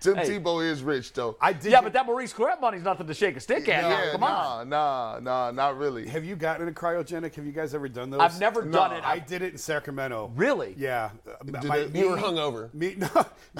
Tim Hey. Tebow is rich though. I did. Yeah, but that Maurice Clarett money's nothing to shake a stick at. yeah, Come nah, on. nah, nah, not really. have you gotten a cryogenic? Have you guys ever done those? I've never done it. I did it in Sacramento. Really? Yeah. Uh, my- it- me- You were hungover. Me, no,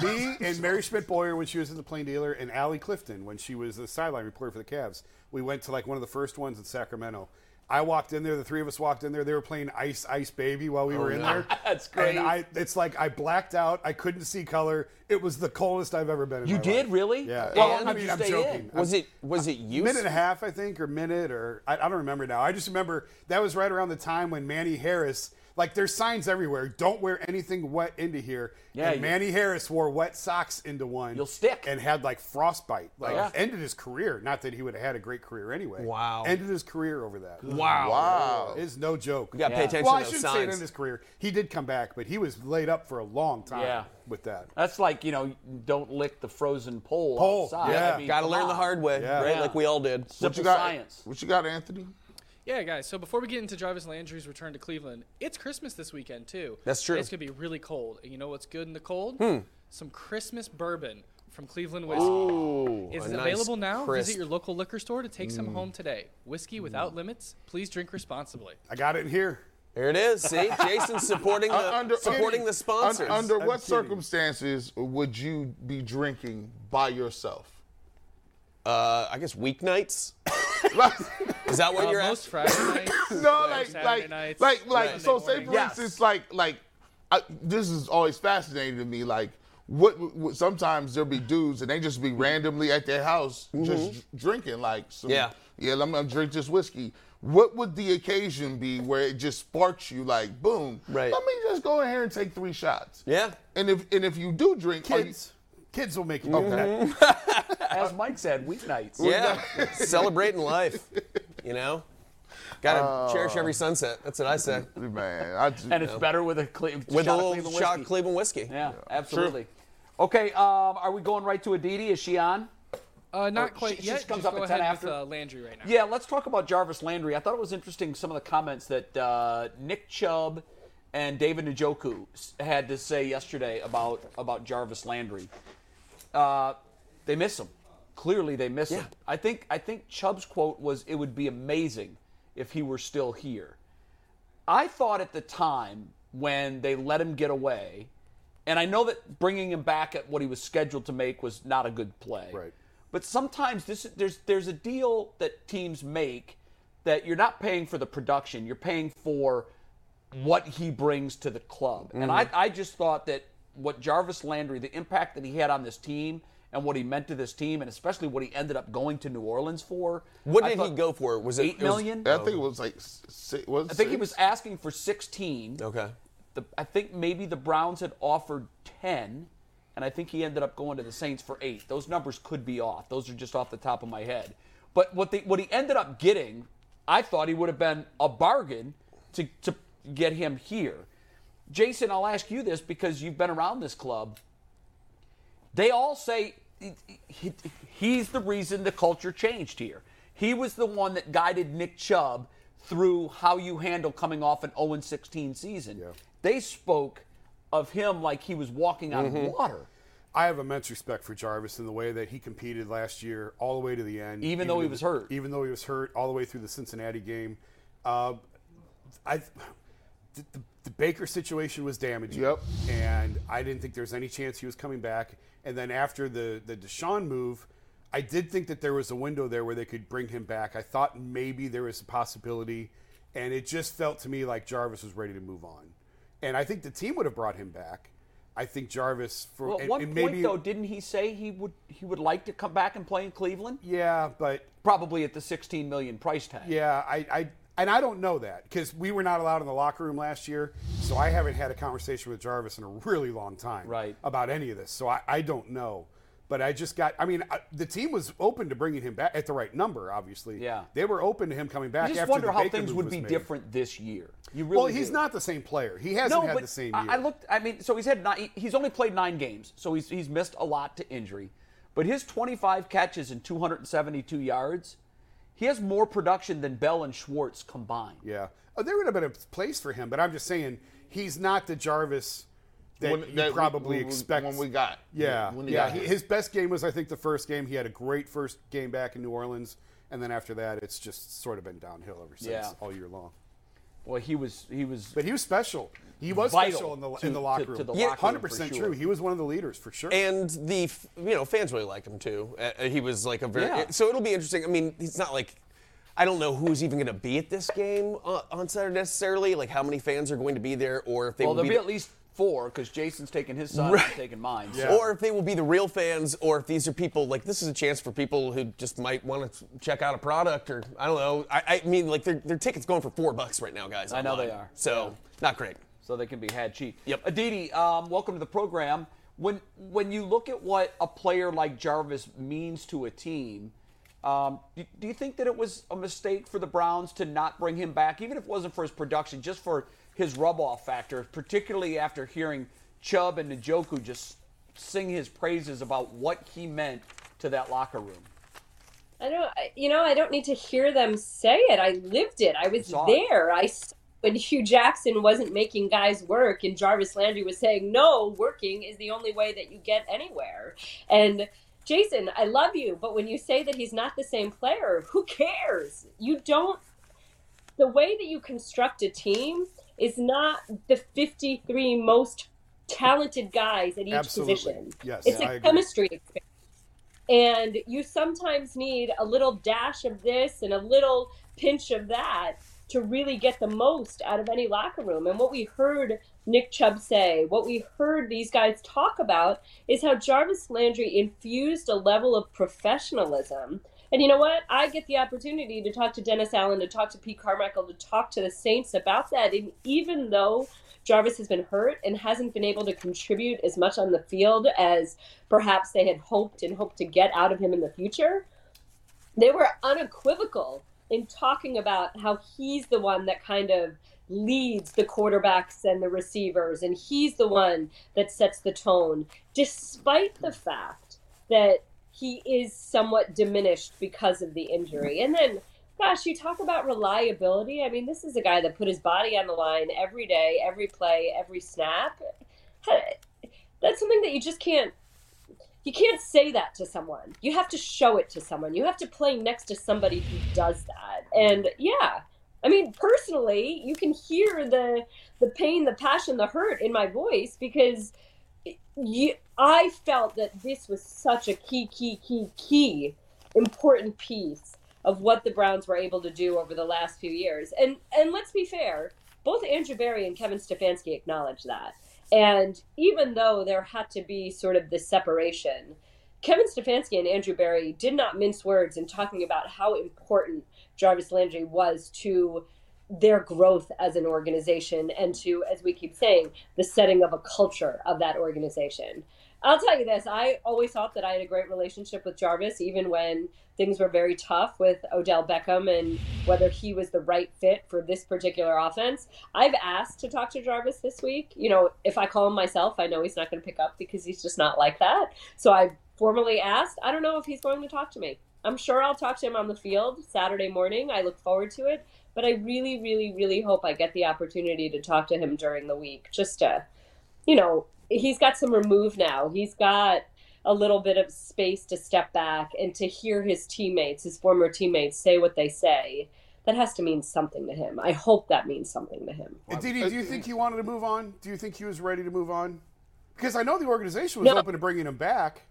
me and Mary Schmitt Boyer when she was at the Plain Dealer, and Allie Clifton when she was the sideline reporter for the Cavs. We went to like one of the first ones in Sacramento. I walked in there. The three of us walked in there. They were playing Ice Ice Baby while we oh, were in there. That's great. And I, it's like I blacked out. I couldn't see color. It was the coldest I've ever been. In You my did life. really? Yeah. How And- long I mean, you I'm stay joking. in? Was it was it you? minute and a half, I think, or minute, or I, I don't remember now. I just remember that was right around the time when Manny Harris, like, there's signs everywhere. Don't wear anything wet into here. Yeah, and you- Manny Harris wore wet socks into one. You'll stick. And had like frostbite. Like Yeah. ended his career. Not that he would have had a great career anyway. Wow. Ended his career over that. Wow. Wow. It's no joke. You got to pay attention well, I to those shouldn't say it signs. his career. He did come back, but he was laid up for a long time Yeah. with that. That's like you know, don't lick the frozen pole, Pole, outside. yeah. I mean, Got to come learn the hard way, Yeah. right? Yeah. Like we all did. What you got? science. What you got, Anthony? Yeah, guys. So before we get into Jarvis Landry's return to Cleveland, it's Christmas this weekend too. That's true. It's gonna be really cold, and you know what's good in the cold? Hmm. Some Christmas bourbon from Cleveland Whiskey. Ooh, Is a it nice available now? crisp- Visit your local liquor store to take some home today. Whiskey without limits. Please drink responsibly. I got it in here. There it is. See, Jason supporting the Uh, supporting the un- sponsors. under what kidding. circumstances would you be drinking by yourself? uh, I guess weeknights. Is that what Uh, you're most at? Friday nights. no, like, Saturday like, nights, like, like. Sunday So, say morning. for Yes. instance, like, like, I, this is always fascinating to me. Like, what, what? Sometimes there'll be dudes and they just be randomly at their house just drinking. Like, some, Yeah. yeah. I'm gonna drink this whiskey. What would the occasion be where it just sparks you? Like, boom. Right. Let me just go in here and take three shots. Yeah. And if and if you do drink, are you- Kids. Kids will make you Okay. do that. As Mike said, weeknights. Yeah. Celebrating life. You know. Got to cherish every sunset. That's what I say. man, I just, And it's better with a cle- With shot a of little Cleveland shot whiskey. Cleveland whiskey. Yeah, absolutely. Okay, um, are we going right to Aditi? Is she on? Uh, not Or quite she- she yet. comes Just up go at 10 ahead after? with uh, Landry right now. Yeah, let's talk about Jarvis Landry. I thought it was interesting some of the comments that uh, Nick Chubb and David Njoku had to say yesterday about about Jarvis Landry. Uh, they miss him. Clearly, they miss him. I think I think Chubb's quote was, "It would be amazing if he were still here." I thought at the time when they let him get away, and I know that bringing him back at what he was scheduled to make was not a good play. Right. But sometimes this there's there's a deal that teams make that you're not paying for the production, you're paying for what he brings to the club. And I, I just thought that what Jarvis Landry, the impact that he had on this team and what he meant to this team, and especially what he ended up going to New Orleans for. What I did he go for? Was it Eight it was- I think it was like six. Was I think he was asking for 16. Okay. The, I think maybe the Browns had offered 10, and I think he ended up going to the Saints for eight. Those numbers could be off. Those are just off the top of my head. But what they, what he ended up getting, I thought he would have been a bargain to, to get him here. Jason, I'll ask you this because you've been around this club. They all say he- he- he's the reason the culture changed here. He was the one that guided Nick Chubb through how you handle coming off an 0 16 season. They spoke of him like he was walking on water, I have immense respect for Jarvis in the way that he competed last year, all the way to the end. Even though he was hurt. Even though he was hurt, all the way through the Cincinnati game. Uh, I, the, the, the Baker situation was damaging. Yep. And I didn't think there was any chance he was coming back. And then after the the Deshaun move, I did think that there was a window there where they could bring him back. I thought maybe there was a possibility, and it just felt to me like Jarvis was ready to move on. And I think the team would have brought him back. I think Jarvis for Well, at and- one and point maybe though, didn't he say he would he would like to come back and play in Cleveland? yeah, but Probably at the 16 million price tag. yeah, I, I and I don't know that because we were not allowed in the locker room last year, so I haven't had a conversation with Jarvis in a really long time, Right. about any of this. So I, I don't know, But I just got. I mean, I, the team was open to bringing him back at the right number. Obviously, Yeah. they were open to him coming back. I just after wonder the how Baker things would be made. different this year. You really Well, he's do. not the same player. He hasn't no, had the same I- year. I looked. I mean, so he's had nine, he's only played nine games, so he's he's missed a lot to injury. But his 25 catches and 272 yards, he has more production than Bell and Schwartz combined. Yeah, oh, there would have been a place for him, but I'm just saying he's not the Jarvis that When- you that probably we- expect. when we got. yeah, When he yeah. got his best game was I think the first game. He had a great first game back in New Orleans, and then after that, it's just sort of been downhill ever since Yeah. all year long. Well, he was he was But he was special. He was Vital special in the to- in the locker to- room. to the Yeah, hundred percent sure. true. He was one of the leaders for sure. And the you know fans really liked him too. Uh, he was like a very Yeah. so it'll be interesting. I mean, he's not like I don't know who's even going to be at this game uh, on Saturday necessarily. Like how many fans are going to be there, or if they well, will there'll be, be at least four because Jason's taking his son, Right. Taking mine. Yeah. or if they will be the real fans, or if these are people like this is a chance for people who just might want to check out a product, or I don't know. I, I mean, like their their tickets going for four bucks right now, guys. I know they are. So not great. so they can be had cheap. Yep. Aditi, um, welcome to the program. When when you look at what a player like Jarvis means to a team, um, do, do you think that it was a mistake for the Browns to not bring him back, even if it wasn't for his production, just for his rub-off factor, particularly after hearing Chubb and Njoku just sing his praises about what he meant to that locker room? I don't, you know, I don't need to hear them say it. I lived it. I was it. there. I saw when Hue Jackson wasn't making guys work, and Jarvis Landry was saying, "No, working is the only way that you get anywhere." And Jason, I love you, but when you say that he's not the same player, who cares? You don't. The way that you construct a team is not the fifty-three most talented guys at each Absolutely. position. Yes, it's I a agree. chemistry experience. And you sometimes need a little dash of this and a little pinch of that to really get the most out of any locker room. And what we heard Nick Chubb say, what we heard these guys talk about, is how Jarvis Landry infused a level of professionalism. And you know what? I get the opportunity to talk to Dennis Allen, to talk to Pete Carmichael, to talk to the Saints about that. And even though Jarvis has been hurt and hasn't been able to contribute as much on the field as perhaps they had hoped and hoped to get out of him in the future, they were unequivocal in talking about how he's the one that kind of leads the quarterbacks and the receivers, and he's the one that sets the tone, despite the fact that he is somewhat diminished because of the injury. And then, gosh, you talk about reliability. I mean, this is a guy that put his body on the line every day, every play, every snap. That's something that you just can't you can't say that to someone. You have to show it to someone. You have to play next to somebody who does that. And yeah, I mean, personally, you can hear the the pain, the passion, the hurt in my voice because you, I felt that this was such a key, key, key, key important piece of what the Browns were able to do over the last few years. And and let's be fair, both Andrew Berry and Kevin Stefanski acknowledged that. And even though there had to be sort of this separation, Kevin Stefanski and Andrew Berry did not mince words in talking about how important Jarvis Landry was to their growth as an organization and to, as we keep saying, the setting of a culture of that organization. I'll tell you this I always thought that I had a great relationship with Jarvis, even when things were very tough with Odell Beckham and whether he was the right fit for this particular offense. I've asked to talk to Jarvis this week. You know, if I call him myself, I know he's not going to pick up because he's just not like that. So I formally asked. I don't know if he's going to talk to me. I'm sure I'll talk to him on the field Saturday morning. I look forward to it. But I really, really, really hope I get the opportunity to talk to him during the week just to, you know, he's got some remove now. He's got a little bit of space to step back and to hear his teammates, his former teammates, say what they say. That has to mean something to him. I hope that means something to him. Didi, do you think he wanted to move on? Do you think he was ready to move on? Because I know the organization was No. open to bringing him back.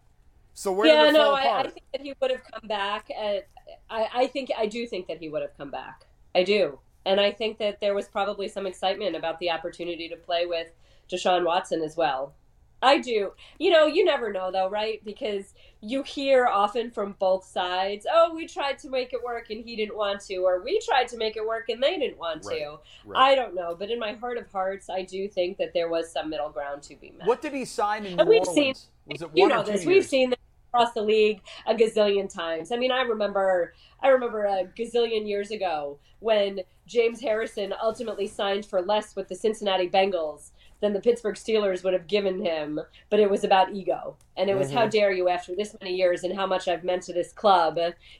So where yeah, did it fall no, I. I think that he would have come back. At, I, I think I do think that he would have come back. I do, and I think that there was probably some excitement about the opportunity to play with Deshaun Watson as well. I do. You know, you never know though, right? Because you hear often from both sides, "Oh, we tried to make it work and he didn't want to," or "We tried to make it work and they didn't want Right, to." right. I don't know, but in my heart of hearts, I do think that there was some middle ground to be met. What did he sign in New And we've Orleans? seen- Was it you know this. years? We've seen this across the league a gazillion times. I mean, I remember I remember a gazillion years ago when James Harrison ultimately signed for less with the Cincinnati Bengals than the Pittsburgh Steelers would have given him, but it was about ego. And it was how mm-hmm. dare you after this many years and how much I've meant to this club,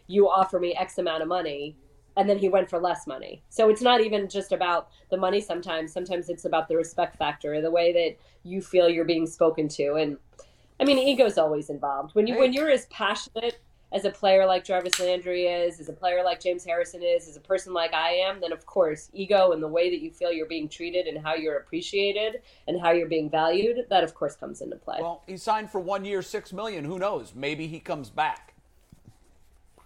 you offer me X amount of money. And then he went for less money. So it's not even just about the money sometimes. Sometimes it's about the respect factor, the way that you feel you're being spoken to. And I mean, ego's always involved. When you when you're as passionate as a player like Jarvis Landry is, as a player like James Harrison is, as a person like I am, then of course, ego and the way that you feel you're being treated and how you're appreciated and how you're being valued, that of course comes into play. Well, he signed for one year, six million. Who knows? Maybe he comes back.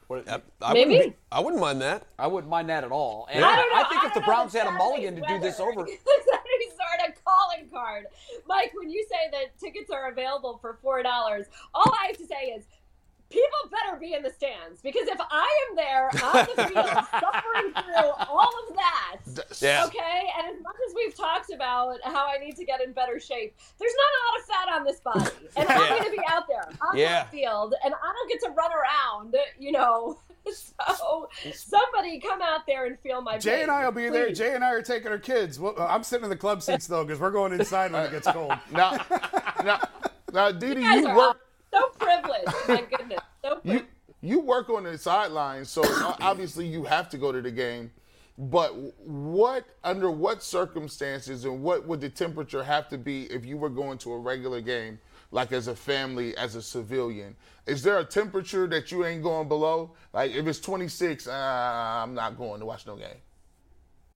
What, I Maybe. Wouldn't, I wouldn't mind that. I wouldn't mind that at all. And I don't know. I think I if the don't know Browns had a exactly mulligan to do this over, It's any sort of calling card. Mike, when you say that tickets are available for $4, all I have to say is people better be in the stands because if I am there on the field suffering through all of that, Yeah. okay, and as much as we've talked about how I need to get in better shape, there's not a lot of fat on this body, and I'm Yeah. going to be out there on Yeah. that field, and I don't get to run around, you know. So somebody come out there and feel my Jay and I will be there. Jay and I are taking our kids. Well, uh, I'm sitting in the club seats though because we're going inside when it gets cold. Now, now, now, Didi, You you work. so privileged. My goodness, so you you work on the sidelines, so obviously you have to go to the game. But what under what circumstances and what would the temperature have to be if you were going to a regular game, like as a family, as a civilian? Is there a temperature that you ain't going below? Like if it's 26, uh, I'm not going to watch no game.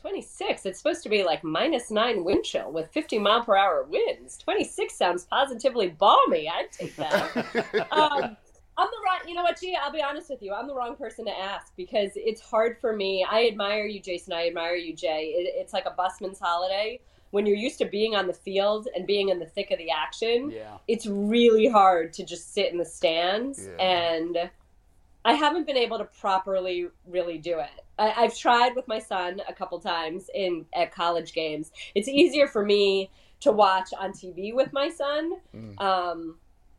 26. It's supposed to be like minus nine wind chill with 50 mile per hour winds. 26 sounds positively balmy. I'd take that. um, I'm the wrong, you know what, Gia, I'll be honest with you. I'm the wrong person to ask because it's hard for me. I admire you, Jason. I admire you, Jay. It, it's like a busman's holiday. When you're used to being on the field and being in the thick of the action, Yeah. it's really hard to just sit in the stands Yeah. and I haven't been able to properly really do it. I, I've tried with my son a couple times in at college games. It's easier for me to watch on TV with my son, um,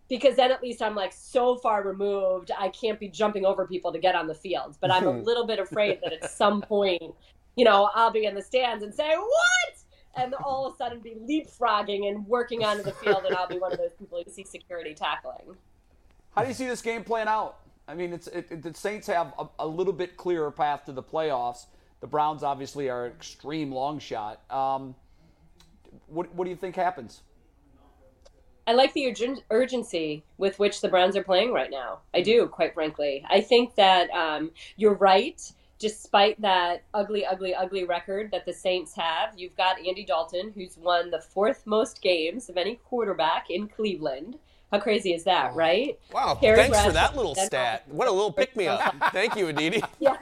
because then at least I'm like so far removed. I can't be jumping over people to get on the field. But I'm a little bit afraid that at some point, you know, I'll be in the stands and say what. And all of a sudden be leapfrogging and working onto the field, and I'll be one of those people you see security tackling. How do you see this game playing out? I mean, it's it, the Saints have a, a little bit clearer path to the playoffs. The Browns obviously are an extreme long shot. Um, what what do you think happens? I like the urgen- urgency with which the Browns are playing right now. I do, quite frankly. I think that um, you're right. Despite that ugly, ugly, ugly record that the Saints have, you've got Andy Dalton, who's won the fourth most games of any quarterback in Cleveland. How crazy is that, oh. right? Wow, Terry thanks for that little stat. What a little pick me up. Thank you, Aditi. Yeah.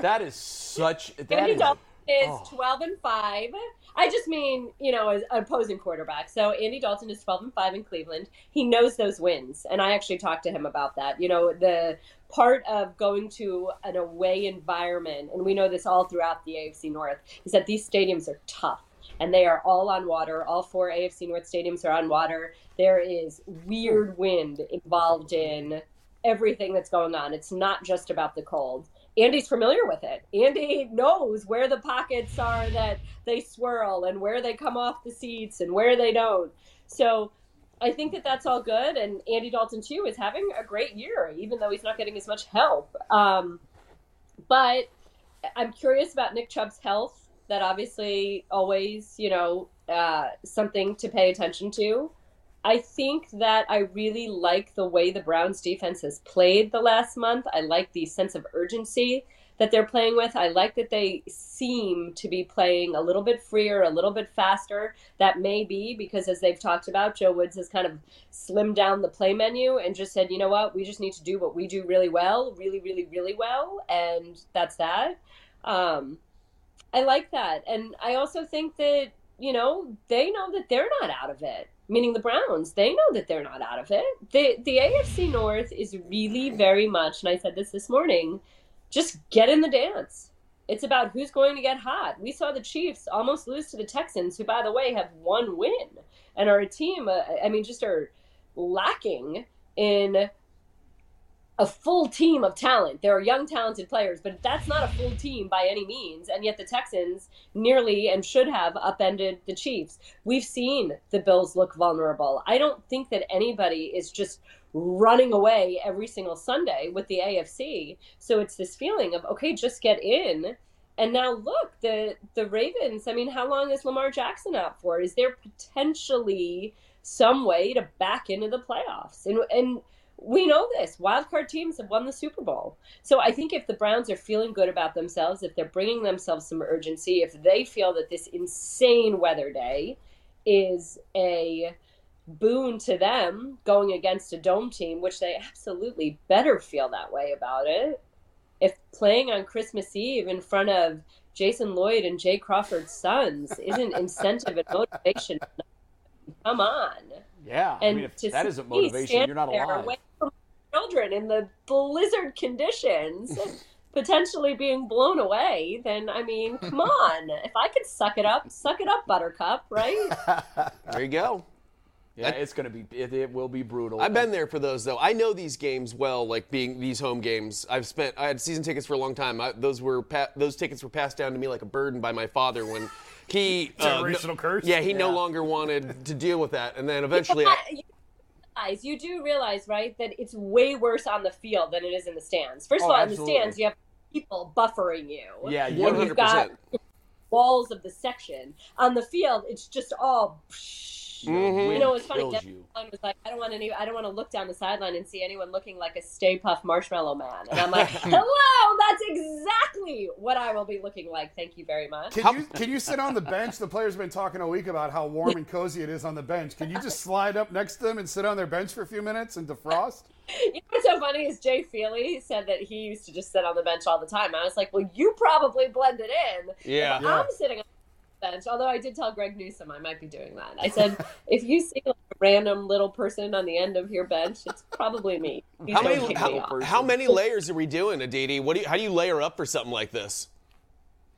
That is such. That Andy Dalton is oh. 12 and 5. I just mean, you know, as opposing quarterback. So Andy Dalton is 12 and 5 in Cleveland. He knows those wins. And I actually talked to him about that. You know, the part of going to an away environment, and we know this all throughout the AFC North, is that these stadiums are tough. And they are all on water. All four AFC North stadiums are on water. There is weird wind involved in everything that's going on. It's not just about the cold. Andy's familiar with it. Andy knows where the pockets are that they swirl and where they come off the seats and where they don't. So I think that that's all good. And Andy Dalton, too, is having a great year, even though he's not getting as much help. Um, but I'm curious about Nick Chubb's health. That obviously always, you know, uh, something to pay attention to. I think that I really like the way the Browns defense has played the last month. I like the sense of urgency that they're playing with. I like that they seem to be playing a little bit freer, a little bit faster. That may be because, as they've talked about, Joe Woods has kind of slimmed down the play menu and just said, you know what, we just need to do what we do really well, really, really, really well. And that's that. Um, I like that. And I also think that, you know, they know that they're not out of it meaning the Browns, they know that they're not out of it. The the AFC North is really very much, and I said this this morning, just get in the dance. It's about who's going to get hot. We saw the Chiefs almost lose to the Texans, who, by the way, have one win and are a team. Uh, I mean, just are lacking in a full team of talent. There are young, talented players, but that's not a full team by any means. And yet the Texans nearly and should have upended the Chiefs. We've seen the Bills look vulnerable. I don't think that anybody is just running away every single Sunday with the AFC. So it's this feeling of, okay, just get in. And now look, the the Ravens, I mean, how long is Lamar Jackson out for? Is there potentially some way to back into the playoffs? And and we know this. Wildcard teams have won the Super Bowl. So I think if the Browns are feeling good about themselves, if they're bringing themselves some urgency, if they feel that this insane weather day is a boon to them going against a dome team, which they absolutely better feel that way about it. If playing on Christmas Eve in front of Jason Lloyd and Jay Crawford's sons isn't incentive and motivation, come on. Yeah, And I mean, if that isn't motivation, you're not alive. Away from children in the blizzard conditions, potentially being blown away, then I mean, come on. If I could suck it up, suck it up, Buttercup, right? There you go. Yeah, it's gonna be. It, it will be brutal. I've been there for those though. I know these games well, like being these home games. I've spent. I had season tickets for a long time. I, those were pa- those tickets were passed down to me like a burden by my father when he uh, Generational no- curse? Yeah, he no longer wanted to deal with that, and then eventually, I, you realize, you do realize, right, that it's way worse on the field than it is in the stands. First of Oh, all, absolutely. in the stands, you have people buffering you. Yeah, you- and you've got 100%. walls of the section. On the field, it's just all. Mhm. Mm-hmm. You know, it's funny. Kills Devin you. Was like, I don't want any. I don't want to look down the sideline and see anyone looking like a Stay Puft Marshmallow Man. And I'm like, hello, that's exactly what I will be looking like. Thank you very much. Can you can you sit on the bench? The players have been talking a week about how warm and cozy it is on the bench. Can you just slide up next to them and sit on their bench for a few minutes and defrost? You know what's so funny is Jay Feely said that he used to just sit on the bench all the time. I was like, well, you probably blended in. Yeah. If Yeah. I'm sitting on the bench, although I did tell Greg Newsome I might be doing that. I said, if you see like a random little person on the end of your bench, it's probably me. How many kick me how many layers are we doing, Aditi? What do you, how do you layer up for something like this?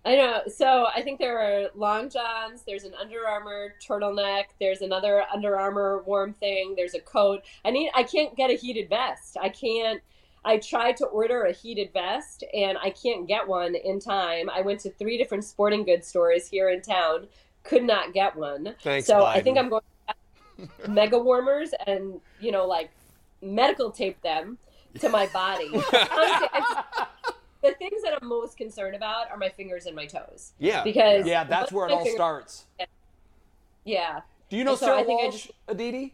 I know. So I think there are long johns. There's an Under Armour turtleneck. There's another Under Armour warm thing. There's a coat. I need. I can't get a heated vest. I can't. I tried to order a heated vest and I can't get one in time. I went to three different sporting goods stores here in town. Could not get one. Thanks, so I think I'm going to have mega warmers and you know like medical tape them to my body. Honestly, just- the things that I'm most concerned about are my fingers and my toes. Yeah. Because Yeah, that's where it all starts. Yeah. Do you know so Sarah I think I Walsh, just- Aditi?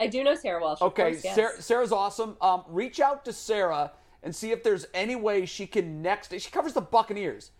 I do know Sarah Walsh. Okay, course, yes. Sarah, Sarah's awesome. Um, reach out to Sarah and see if there's any way she can next. She covers the Buccaneers.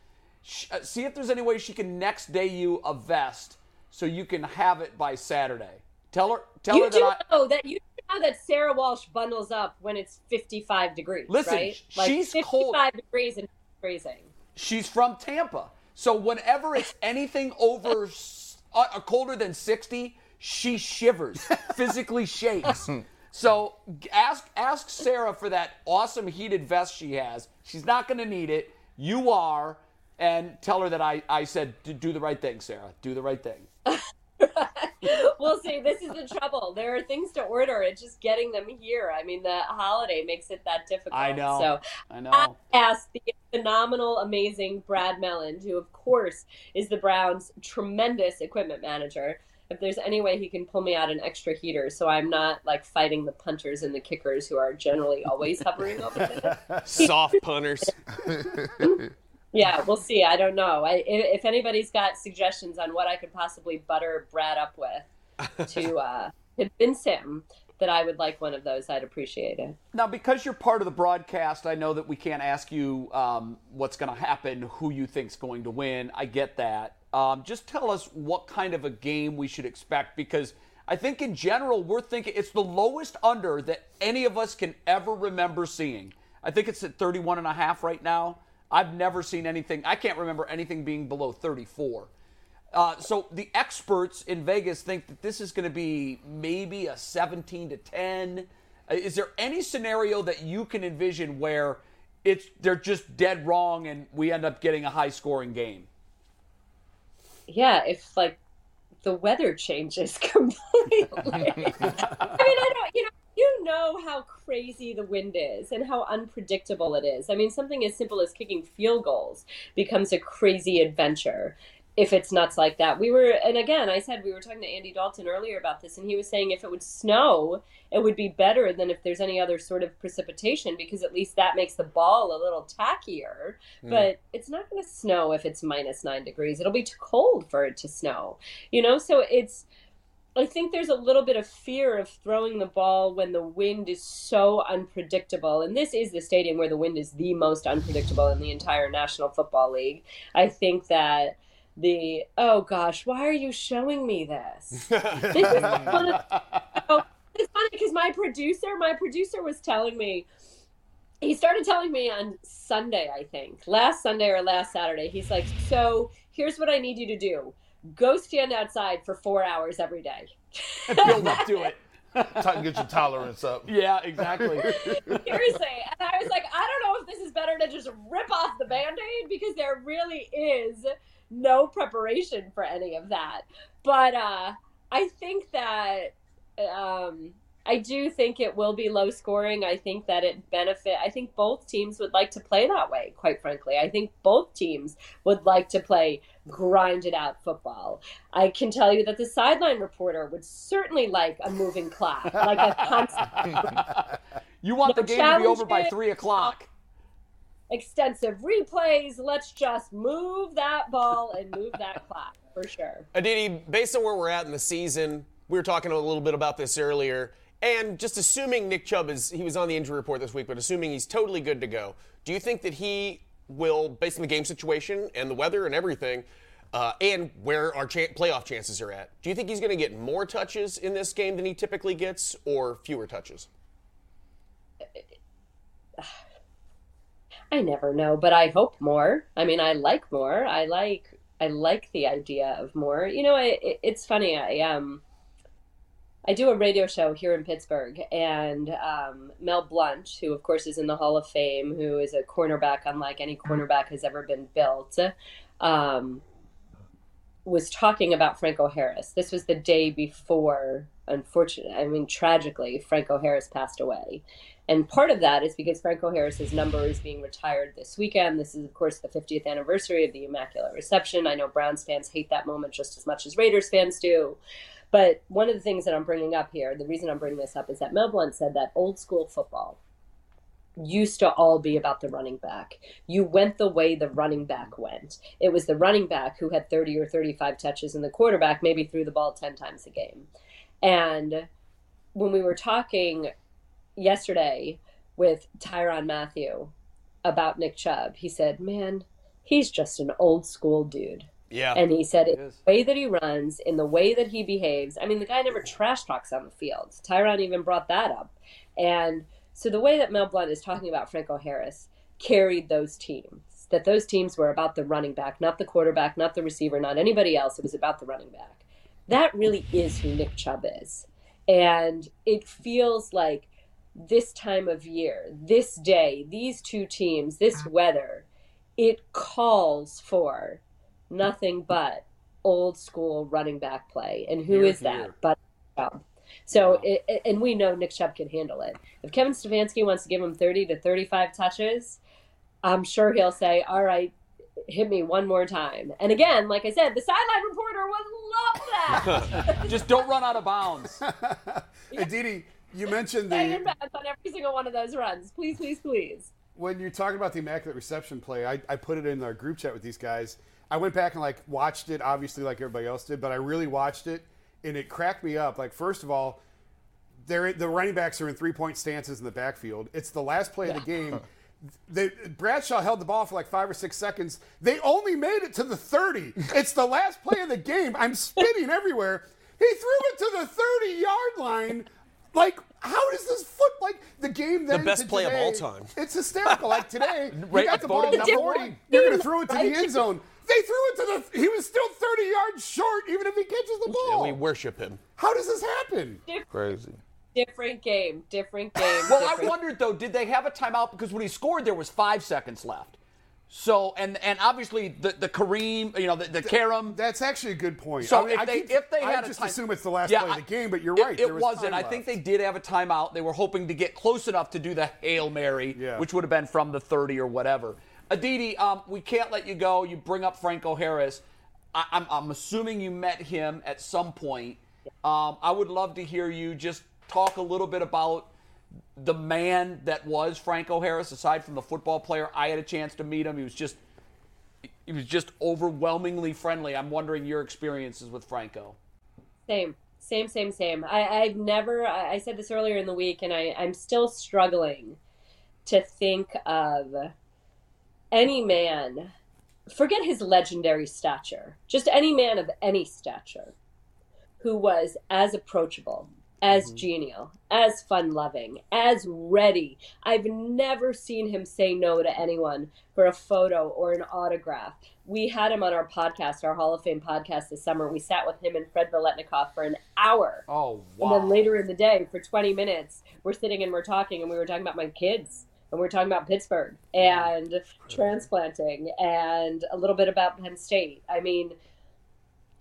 Sh- uh, see if there's any way she can next day you a vest so you can have it by Saturday. Tell her. Tell You her do that that you know that Sarah Walsh bundles up when it's 55 degrees, Listen, right? Like she's 55 cold. degrees and freezing. She's from Tampa, so whenever it's anything over uh, colder than 60, she shivers, physically shakes. So ask ask Sarah for that awesome heated vest she has. She's not going to need it. You are, and tell her that I I said "Do- do the right thing, Sarah. Do the right thing. we'll see, this is the trouble. There are things to order. It's just getting them here. I mean, the holiday makes it that difficult. I know. So I know. I asked the phenomenal, amazing Brad Melland, who, of course, is the Browns' tremendous equipment manager, if there's any way he can pull me out an extra heater so I'm not like fighting the punters and the kickers who are generally always hovering over me. Soft punters. Yeah, we'll see. I don't know. I, if if anybody's got suggestions on what I could possibly butter Brad up with to uh, convince him that I would like one of those, I'd appreciate it. Now, because you're part of the broadcast, I know that we can't ask you um, what's going to happen, who you think's going to win. I get that. Um, just tell us what kind of a game we should expect, because I think in general we're thinking it's the lowest under that any of us can ever remember seeing. I think it's at 31 and a half right now. I've never seen anything. I can't remember anything being below 34. Uh, so the experts in Vegas think that this is going to be maybe a 17 to 10. Uh, Is there any scenario that you can envision where it's they're just dead wrong and we end up getting a high scoring game? Yeah, if like the weather changes completely. I mean, I don't, you know, you know how crazy the wind is and how unpredictable it is. I mean, something as simple as kicking field goals becomes a crazy adventure if it's nuts like that. We were, and again, I said we were talking to Andy Dalton earlier about this, and he was saying if it would snow, it would be better than if there's any other sort of precipitation because at least that makes the ball a little tackier. Mm. But it's not going to snow if it's minus nine degrees. It'll be too cold for it to snow, you know? So it's, I think there's a little bit of fear of throwing the ball when the wind is so unpredictable. And this is the stadium where the wind is the most unpredictable in the entire National Football League. I think that the oh gosh, why are you showing me this? this is one of, oh, it's funny because my producer, my producer was telling me he started telling me on Sunday, I think, last Sunday or last Saturday. He's like, "So here's what I need you to do: go stand outside for four hours every day." Build up to it. Get your tolerance up. Yeah, exactly. Seriously, and I was like, I don't know if this is better to just rip off the band-aid because there really is no preparation for any of that. But uh, I think that um, I do think it will be low scoring. I think that it benefit. I think both teams would like to play that way. Quite frankly, I think both teams would like to play grinded out football. I can tell you that the sideline reporter would certainly like a moving clock, like a constant You want the game to be over by three o'clock. Extensive replays. Let's just move that ball and move that clock for sure. Aditi, based on where we're at in the season, we were talking a little bit about this earlier, and just assuming Nick Chubb is he was on the injury report this week, but assuming he's totally good to go, do you think that he will, based on the game situation and the weather and everything, uh, and where our cha- playoff chances are at, do you think he's going to get more touches in this game than he typically gets, or fewer touches? I never know, but I hope more. I mean, I like more. I like I like the idea of more. You know, I, it, it's funny. I um I do a radio show here in Pittsburgh, and um, Mel Blount, who of course is in the Hall of Fame, who is a cornerback unlike any cornerback has ever been built, um, was talking about Franco Harris. This was the day before, unfortunately, I mean, tragically, Franco Harris passed away. And part of that is because Franco Harris's number is being retired this weekend. This is, of course, the 50th anniversary of the Immaculate Reception. I know Browns fans hate that moment just as much as Raiders fans do. But one of the things that I'm bringing up here, the reason I'm bringing this up is that Mel Blount said that old school football used to all be about the running back. You went the way the running back went. It was the running back who had 30 or 35 touches, and the quarterback maybe threw the ball 10 times a game. And when we were talking yesterday with Tyrann Mathieu about Nick Chubb, he said, Man, he's just an old school dude. Yeah. And he said, in the way that he runs, in the way that he behaves, I mean, the guy never trash talks on the field. Tyrann even brought that up. And so the way that Mel Blount is talking about Franco Harris carried those teams. That those teams were about the running back, not the quarterback, not the receiver, not anybody else. It was about the running back. That really is who Nick Chubb is. And it feels like this time of year, this day, these two teams, this weather, it calls for nothing but old school running back play. And who Here, is here. that but Chubb? So, it, it- and we know Nick Chubb can handle it. If Kevin Stefanski wants to give him 30 to 35 touches, I'm sure he'll say, all right, hit me one more time. And again, like I said, the sideline reporter would love that. Just don't run out of bounds. Aditi, you mentioned Stay in the bounds on every single one of those runs. Please, please, please. when you're talking about the immaculate reception play. I, I put it in our group chat with these guys. I went back and like watched it, obviously like everybody else did, but I really watched it, and it cracked me up. Like first of all, they're the running backs are in three point stances in the backfield. It's the last play of the game. They, Bradshaw held the ball for like five or six seconds. They only made it to the 30. It's the last play of the game. I'm spitting everywhere. He threw it to the 30 yard line. Like, how does this foot like the game? Then the best to play of all time. It's hysterical. Like today, Right, you got the ball voted at number 40. You're going to throw it to the end zone. They threw it to the. He was still 30 yards short, even if he catches the ball. And we worship him. How does this happen? Crazy. Different game. Different game. Well, I wondered though, did they have a timeout because when he scored there was five seconds left. So and and obviously the the Kareem, you know, the, the Karam. That's actually a good point. So I mean, if I they keep- if they I had just a time, assume it's the last Yeah, play of the game, but you're it- right. It, there was wasn't. I think they did have a timeout. They were hoping to get close enough to do the hail mary, Yeah. which would have been from the 30 or whatever. Aditi, um, we can't let you go. You bring up Franco Harris. I, I'm, I'm assuming you met him at some point. Um, I would love to hear you just talk a little bit about the man that was Franco Harris. Aside from the football player, I had a chance to meet him. He was just he was just overwhelmingly friendly. I'm wondering your experiences with Franco. Same, same, same, same. I, I've never. I, said this earlier in the week, and I, I'm still struggling to think of any man. Forget his legendary stature. Just any man of any stature who was as approachable, as mm-hmm. genial, as fun loving, as ready. I've never seen him say no to anyone for a photo or an autograph. We had him on our podcast, our Hall of Fame podcast this summer. We sat with him and Fred Biletnikoff for an hour. Oh wow. And then later in the day, for 20 minutes, we're sitting and we're talking, and we were talking about my kids, and we are talking about Pittsburgh and transplanting, and a little bit about Penn State. I mean,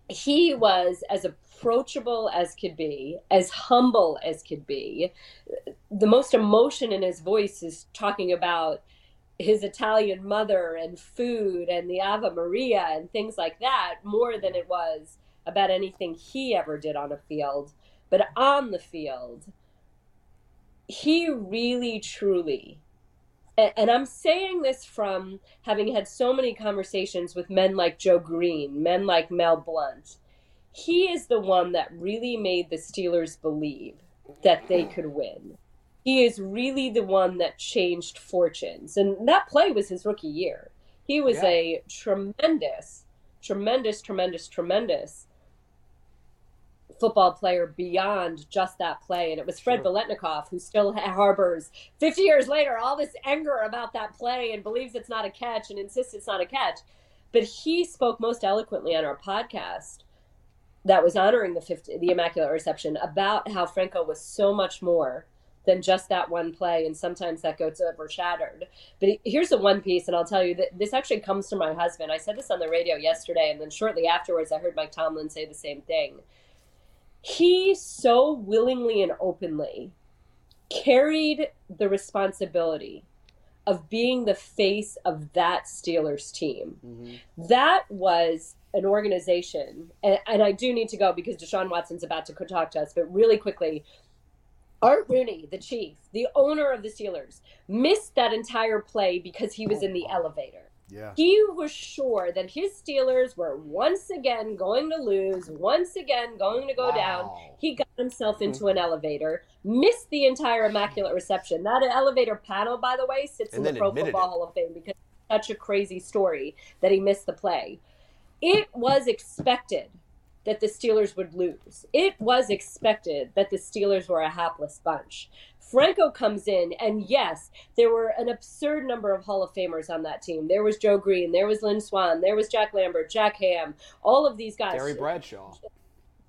he was as approachable as could be, as humble as could be. The most emotion in his voice is talking about his Italian mother and food and the Ave Maria and things like that more than it was about anything he ever did on a field. But on the field, he really truly and I'm saying this from having had so many conversations with men like Joe Greene, men like Mel Blount. He is the one that really made the Steelers believe that they could win. He is really the one that changed fortunes. And that play was his rookie year. He was Yeah. a tremendous, tremendous, tremendous, tremendous football player beyond just that play. And it was Fred Biletnikoff who still harbors 50 years later all this anger about that play and believes it's not a catch and insists it's not a catch. But he spoke most eloquently on our podcast that was honoring the 50, the Immaculate Reception about how Franco was so much more than just that one play, and sometimes that gets overshadowed. But he- here's the one piece, and I'll tell you that this actually comes from my husband. I said this on the radio yesterday, and then shortly afterwards, I heard Mike Tomlin say the same thing. He so willingly and openly carried the responsibility of being the face of that Steelers team. Mm-hmm. That was an organization, and, and I do need to go because Deshaun Watson's about to talk to us, but really quickly, Art Rooney, the chief, the owner of the Steelers, missed that entire play because he was in the elevator. Yeah. He was sure that his Steelers were once again going to lose, once again going to go down. He got himself into an elevator, missed the entire Immaculate Reception. That elevator panel, by the way, sits And in the Pro Football it. Hall of Fame because it's such a crazy story that he missed the play. It was expected that the Steelers would lose. It was expected that the Steelers were a hapless bunch. Franco comes in, and yes, there were an absurd number of Hall of Famers on that team. There was Joe Greene, there was Lynn Swann, there was Jack Lambert, Jack Ham, all of these guys. Terry Bradshaw.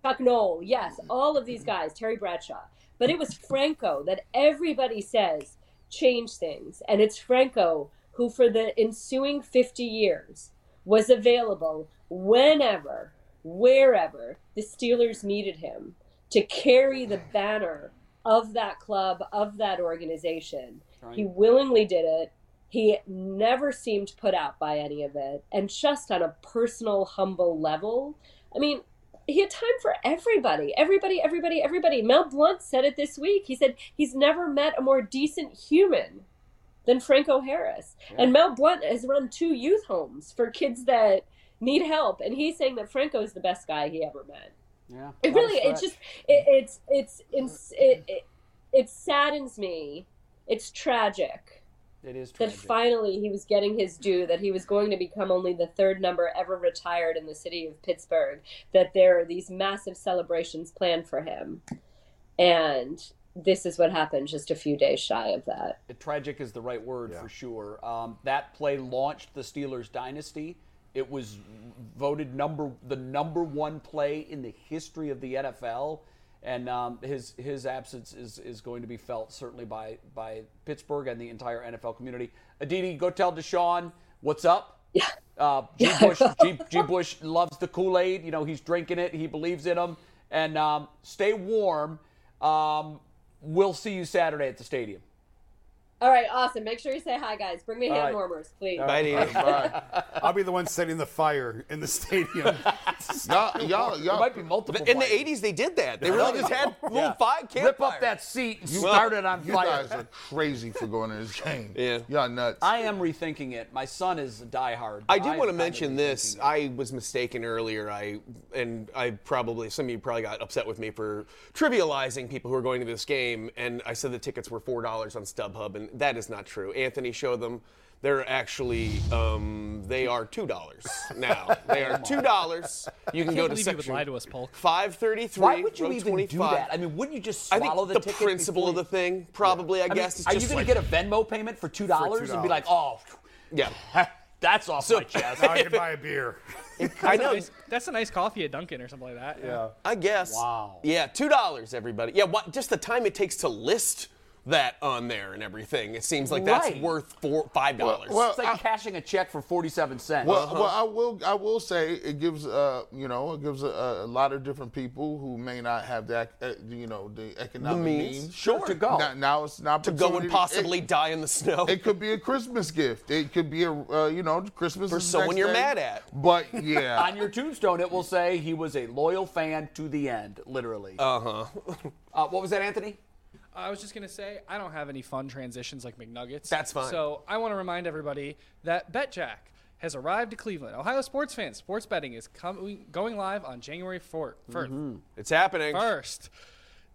Chuck Noll, yes, all of these guys, Terry Bradshaw. But it was Franco that everybody says changed things. And it's Franco who, for the ensuing 50 years, was available whenever, wherever the Steelers needed him to carry the banner of that club, of that organization. He willingly did it. He never seemed put out by any of it. And just on a personal, humble level, I mean, he had time for everybody. Everybody, everybody, everybody. Mel Blount said it this week. He said he's never met a more decent human than Franco Harris. And Mel Blount has run two youth homes for kids that need help. And he's saying that Franco is the best guy he ever met. Yeah. It really, it stretch. just, it, it's, it's, it's, it, it, it saddens me. It's tragic It is that finally he was getting his due, that he was going to become only the third number ever retired in the city of Pittsburgh, that there are these massive celebrations planned for him. And this is what happened just a few days shy of that. tragic is the right word for sure. Um, that play launched the Steelers dynasty. It was voted number the number one play in the history of the NFL, and um, his his absence is, is going to be felt certainly by by Pittsburgh and the entire NFL community. Aditi, go tell Deshaun what's up. Yeah. Uh, G. Bush, G, G. Bush loves the Kool Aid. You know he's drinking it. He believes in him. And um, stay warm. Um, we'll see you Saturday at the stadium. All right, awesome. Make sure you say hi, guys. Bring me All hand right. warmers, please. Bye, Dee. I'll be the one setting the fire in the stadium. Y'all, y'all, There y'all. might be multiple. In the 80s, they did that. They really just had little fire campfires. Rip up that seat and start it on You fire. guys are crazy for going to this game. Yeah. Y'all nuts. I am rethinking it. My son is a diehard. I do I'm want to mention this. it. I was mistaken earlier. I and I probably some of you probably got upset with me for trivializing people who are going to this game. And I said the tickets were four dollars on StubHub, and that is not true. Anthony showed them. They're actually um, they are two dollars now. They are two dollars. You can I go can't to believe you would section lie to us, Polk. five thirty three. Why would you even 25. do that? I mean, wouldn't you just I think the, the, ticket principle before of the thing, probably. I, I mean, guess, is are you going like, to get a Venmo payment for two dollars and be like, oh, yeah. that's off my chest? now I can buy a beer. I know. Nice- That's a nice coffee at Dunkin' or something like that. Yeah. I guess. Wow. Yeah, two dollars, everybody. Yeah, what? Just the time it takes to list that on there and everything. It seems like that's Right. worth four, five dollars. well, It's like cashing a check for forty-seven cents. Well, well, I will. I will say it gives, uh, you know, it gives a, a lot of different people who may not have that, uh, you know, the economic means. means. Sure. to go. Now, now it's not to go and possibly It, die in the snow. it could be a Christmas gift. It could be a, uh, you know, Christmas For someone you're day. mad at. But yeah, on your tombstone, it will say he was a loyal fan to the end, literally. Uh-huh. Uh, what was that, Anthony? I was just gonna say I don't have any fun transitions like McNuggets. That's fine. So I want to remind everybody that BetJack has arrived to Cleveland. Ohio sports fans, sports betting is coming going live on January 4th, 1st. Mm-hmm. It's happening. First,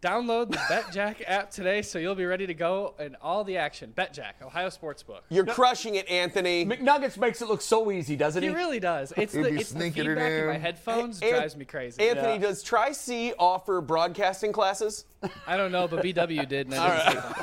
download the BetJack app today so you'll be ready to go in all the action. BetJack, Ohio Sportsbook. You're crushing it, Anthony. McNuggets makes it look so easy, doesn't he? He really does. It's the, it's the sneaking it feedback in. my headphones An- drives me crazy. Anthony, does Tri C offer broadcasting classes? I don't know, but BW did. And I didn't take.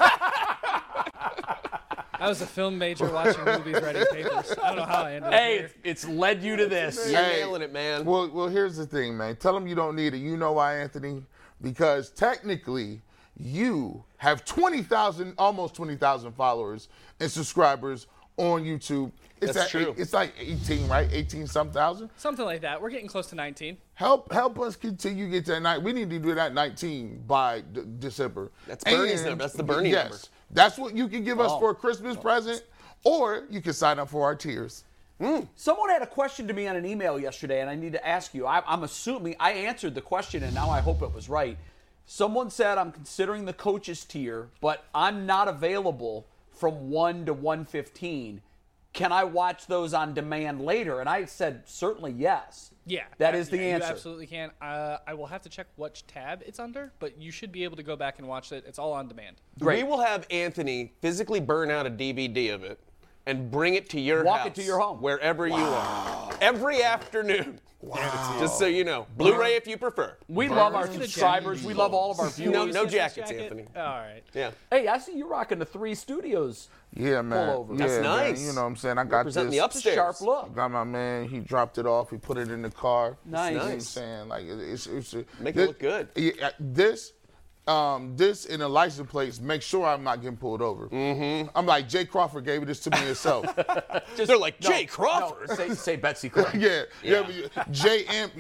I was a film major watching movies, writing papers. I don't know how I ended up Hey, here. it's, it's led you to this. You're Hey, nailing it, man. Well, well, here's the thing, man. Tell them you don't need it. You know why, Anthony? Because technically, you have 20,000, almost 20,000 followers and subscribers on YouTube. It's That's true. eight- it's like 18, right? 18 some thousand. Something like that. We're getting close to 19. Help help us continue to get to that night. We need to do that 19 by d- December. That's Bernie's number. That's the Bernie yes, number. That's what you can give us Oh. for a Christmas oh. present, or you can sign up for our tiers. Someone had a question to me on an email yesterday, and I need to ask you. I, I'm assuming I answered the question, and now I hope it was right. Someone said I'm considering the coaches tier, but I'm not available from 1 to 115. Can I watch those on demand later? And I said certainly yes. Yeah, that uh, the yeah, answer. You absolutely can. Uh, I will have to check which tab it's under, but you should be able to go back and watch it. It's all on demand. Great. We will have Anthony physically burn out a DVD of it and bring it to your Walk house. it to your home. Wherever you are. Every afternoon. Wow. Just so you know. Blu-ray if you prefer. We love our subscribers. We love all of our viewers. No, no jackets, jacket? Anthony. All right. Yeah. Hey, I see you rocking the three studios. Yeah, man. over. Yeah, That's man. nice. You know what I'm saying? I got Representing this. the upstairs. sharp look. Got my man. He dropped it off. He put it in the car. Nice. You know what I'm Nice. saying? Like it- it's it's Make it this- look good. Yeah, this. Um, this in the license plates, make sure I'm not getting pulled over. Mm-hmm. I'm like Jay Crawford gave this to me himself. They're like, No, Jay Crawford. No, say, say Betsy Crawford. yeah, yeah. but Jay and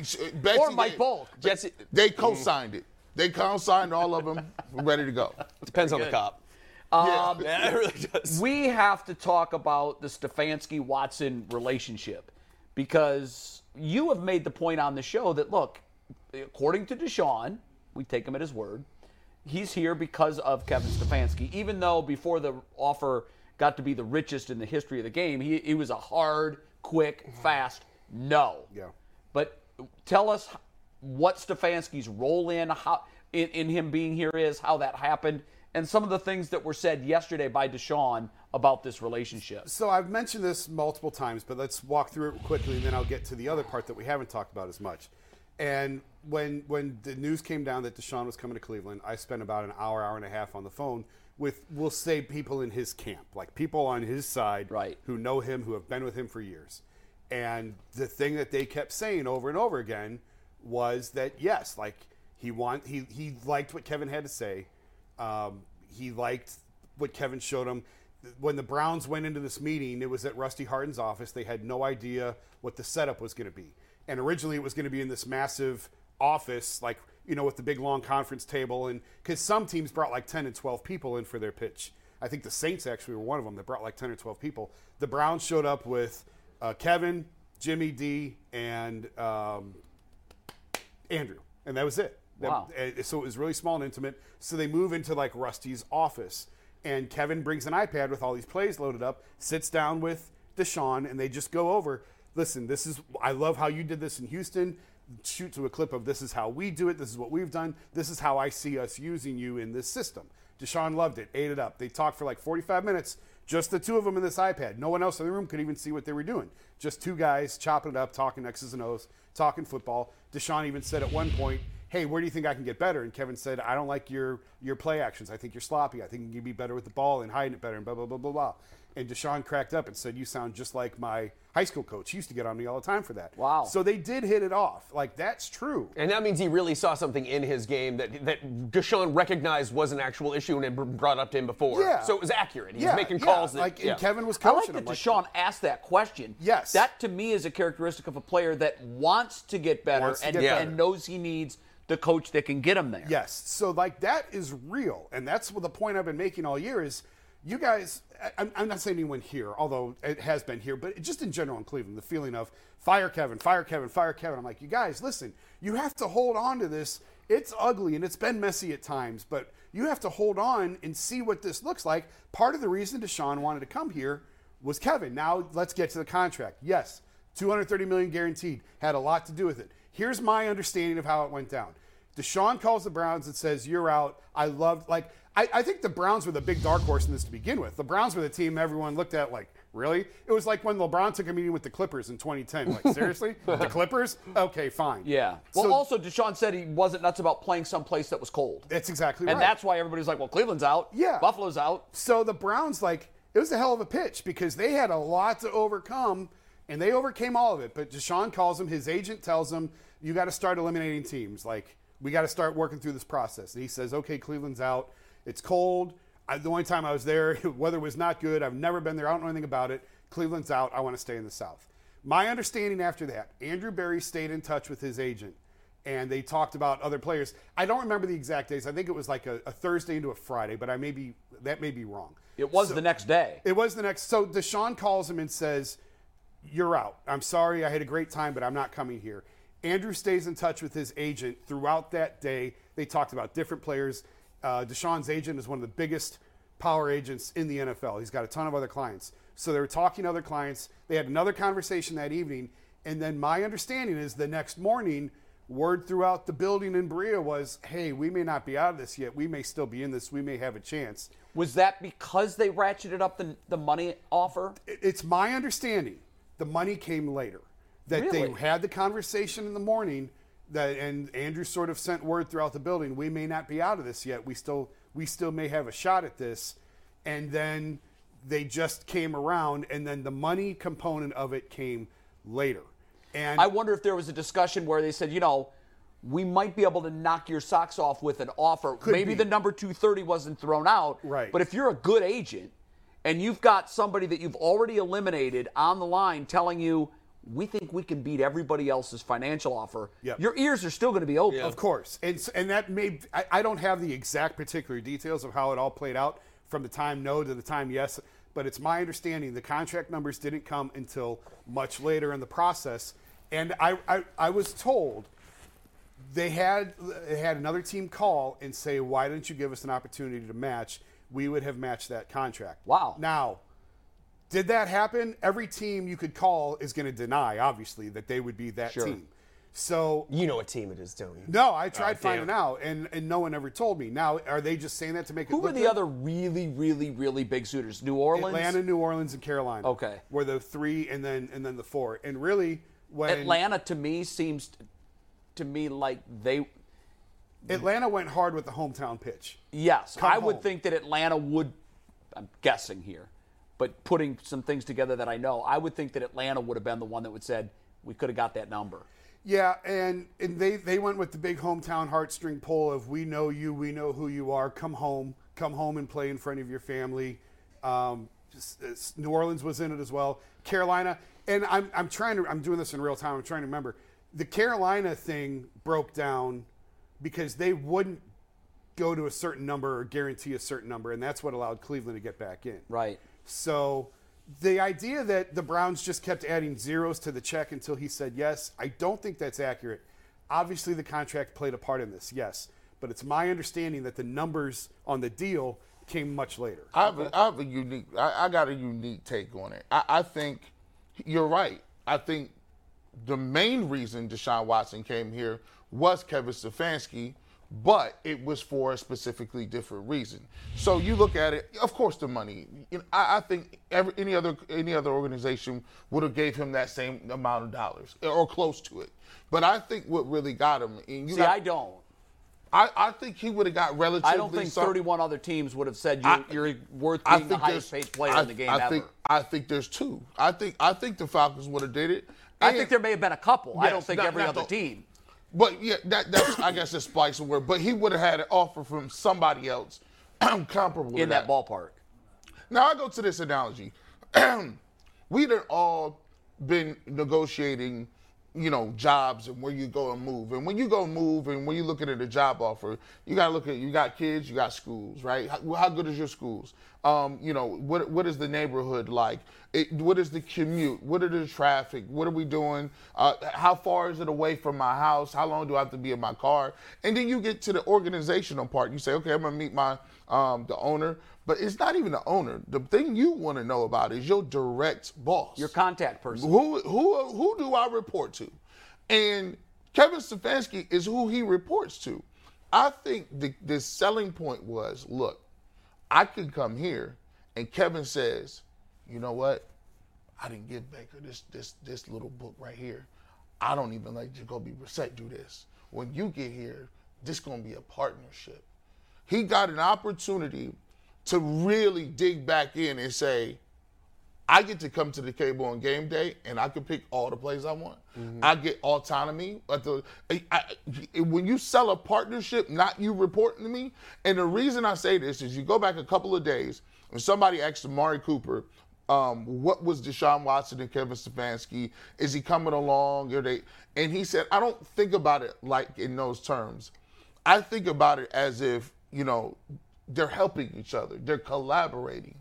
Betsy, Or Mike they- Jesse, They co-signed it. They co-signed all of them. We're ready to go. depends on the cop. Yeah. Yeah, it really does. we have to talk about the Stefanski Watson relationship because you have made the point on the show that look, according to Deshaun, we take him at his word. He's here because of Kevin Stefanski, even though before the offer got to be the richest in the history of the game, he, he was a hard, quick, fast no. Yeah. But tell us what Stefanski's role in how in, in him being here is, how that happened, and some of the things that were said yesterday by Deshaun about this relationship. So I've mentioned this multiple times, but let's walk through it quickly, and then I'll get to the other part that we haven't talked about as much. And when when the news came down that Deshaun was coming to Cleveland, I spent about an hour, hour and a half on the phone with, we'll say, people in his camp, like people on his side, Right. who know him, who have been with him for years. And the thing that they kept saying over and over again was that yes, like he want he he liked what Kevin had to say. Um, he liked what Kevin showed him. When the Browns went into this meeting, it was at Rusty Hardin's office. They had no idea what the setup was going to be. And originally, it was going to be in this massive office, like, you know, with the big long conference table. And because some teams brought like 10 and 12 people in for their pitch. I think the Saints actually were one of them that brought like 10 or 12 people. The Browns showed up with uh, Kevin, Jimmy D, and um, Andrew, and that was it. Wow. uh, so it was really small and intimate. So they move into like Rusty's office, and Kevin brings an iPad with all these plays loaded up, sits down with Deshaun, and they just go over. Listen, this is I love how you did this in Houston. Shoot to a clip of this is how we do it. This is what we've done. This is how I see us using you in this system. Deshaun loved it, ate it up. They talked for like 45 minutes, just the two of them in this iPad. No one else in the room could even see what they were doing. Just two guys chopping it up, talking X's and O's, talking football. Deshaun even said at one point, "Hey, where do you think I can get better?" And Kevin said, "I don't like your your play actions. I think you're sloppy. I think you can be better with the ball and hiding it better." And blah blah blah blah blah. And Deshaun cracked up and said, "You sound just like my high school coach. He used to get on me all the time for that." Wow. So they did hit it off. Like that's true. And that means he really saw something in his game that that Deshaun recognized was an actual issue and had brought up to him before. Yeah. So it was accurate. He yeah, was making yeah. calls that like and yeah. Kevin was I like that him. like- Deshaun asked that question. Yes. That to me is a characteristic of a player that wants to get better to and, get better. and knows he needs the coach that can get him there. Yes. So like that is real, and that's what the point I've been making all year is. You guys, I- I'm, I'm not saying anyone here, although it has been here, but just in general in Cleveland, the feeling of fire Kevin, fire Kevin, fire Kevin. I'm like, you guys, listen, you have to hold on to this. It's ugly and it's been messy at times, but you have to hold on and see what this looks like. Part of the reason Deshaun wanted to come here was Kevin. Now let's get to the contract. Yes, 230 million guaranteed had a lot to do with it. Here's my understanding of how it went down. Deshaun calls the Browns and says, You're out. I loved, like, I, I think the Browns were the big dark horse in this to begin with. The Browns were the team everyone looked at like, Really? It was like when LeBron took a meeting with the Clippers in 2010. Like, seriously? the Clippers? Okay, fine. Yeah. Well, So- also Deshaun said he wasn't nuts about playing someplace that was cold, That's exactly and right. And that's why everybody's like, "Well, Cleveland's out. Yeah. Buffalo's out." So the Browns, like, it was a hell of a pitch because they had a lot to overcome, and they overcame all of it. But Deshaun calls him, his agent tells him, you got to start eliminating teams. Like, we got to start working through this process. And he says, okay, Cleveland's out. It's cold. I, the only time I was there, weather was not good. I've never been there. I don't know anything about it. Cleveland's out. I want to stay in the South. My understanding after that, Andrew Berry stayed in touch with his agent and they talked about other players. I don't remember the exact days. I think it was like a, a Thursday into a Friday, but I may be that may be wrong. It was So- the next day. It was the next. So Deshaun calls him and says, "You're out. I'm sorry. I had a great time, but I'm not coming here." Andrew stays in touch with his agent throughout that day. They talked about different players. Uh, Deshaun's agent is one of the biggest power agents in the NFL. He's got a ton of other clients. So they were talking to other clients. They had another conversation that evening, and then my understanding is the next morning, word throughout the building in Berea was, "Hey, we may not be out of this yet. We may still be in this. We may have a chance." Was that because they ratcheted up the the money offer? it's my understanding the money came later that Really? they had the conversation in the morning that and andrew sort of sent word throughout the building we may not be out of this yet we still we still may have a shot at this and then they just came around and then the money component of it came later and I wonder if there was a discussion where they said, you know, we might be able to knock your socks off with an offer. Maybe be. the number 230 wasn't thrown out. Right. But if you're a good agent and you've got somebody that you've already eliminated on the line telling you, we think we can beat everybody else's financial offer, Yep. your ears are still going to be open. Of course, and and that may I, I don't have the exact particular details of how it all played out from the time no to the time yes, but it's my understanding the contract numbers didn't come until much later in the process, and I I, I was told they had they had another team call and say why didn't you give us an opportunity to match? We would have matched that contract. Wow. Now did that happen? Every team you could call is going to deny, obviously, that they would be that Sure. team. So You know what team it is, don't you? no, I uh, tried damn. finding out, and, and no one ever told me. Now, are they just saying that to make it Who were the good? other really, really, really big suitors? New Orleans. Atlanta, New Orleans, and Carolina. Okay. were the three, and then and then the four. And really, when Atlanta to me seems to me like they. Atlanta went hard with the hometown pitch. Yes, Come I would think that Atlanta would. I'm guessing here, but putting some things together that I know, I would think that Atlanta would have been the one that would said we could have got that number. Yeah, and, and they, they went with the big hometown heartstring pull of we know you, we know who you are. Come home, come home and play in front of your family. Um, just- it's- New Orleans was in it as well. Carolina, and I'm, I'm trying to I'm doing this in real time. I'm trying to remember the Carolina thing broke down because they wouldn't go to a certain number or guarantee a certain number, and that's what allowed Cleveland to get back in. Right. So the idea that the Browns just kept adding zeros to the check until he said yes, I don't think that's accurate. Obviously, the contract played a part in this, yes. But it's my understanding that the numbers on the deal came much later. I have, a, I have a unique. I, I got a unique take on it. I, I think you're right. I think the main reason Deshaun Watson came here was Kevin Stefanski, but it was for a specifically different reason. So you look at it. Of course, the money. You know, I, I think every, any other any other organization would have gave him that same amount of dollars or close to it. But I think what really got him. And you See, got, I don't. I, I think he would have got relatively. I don't think some- 31 other teams would have said you're, I- you're worth I being the highest paid player I, in the game I ever. think I think there's two. I think I think the Falcons would have did it. I think there may have been a couple. I don't think not- every not other the- team. But yeah, that that's I guess it's splicing word. But he would have had an offer from somebody else comparable in that ballpark. Now I go to this analogy. we done all been negotiating, you know, jobs and where you go and move. And when you go move and when you're looking at a job offer, you got to look at you got kids, you got schools, right? How, how good is your schools? Um, you know, what what is the neighborhood like? It, what is the commute? What are the traffic? What are we doing? Uh, how far is it away from my house? How long do I have to be in my car? And then you get to the organizational part. You say, okay, I'm gonna meet my um, the owner, but it's not even the owner. The thing you want to know about is your direct boss. Your contact person. Who who who do I report to? And Kevin Stefanski is who he reports to. I think the, the selling point was, look, I could come here, and Kevin says, you know what? I didn't give Baker this this this little book right here. I don't even let Jacoby Brissett do this. When you get here, this gonna be a partnership. He got an opportunity to really dig back in and say, I get to come to the cable on game day and I can pick all the plays I want. I get autonomy. At the, I, I- when you sell a partnership, not you reporting to me. And the reason I say this is you go back a couple of days and somebody asked Amari Cooper, um, what was Deshaun Watson and Kevin Stefanski? Is he coming along? Are they? And he said, I don't think about it like in those terms. I think about it as if, you know, they're helping each other, they're collaborating.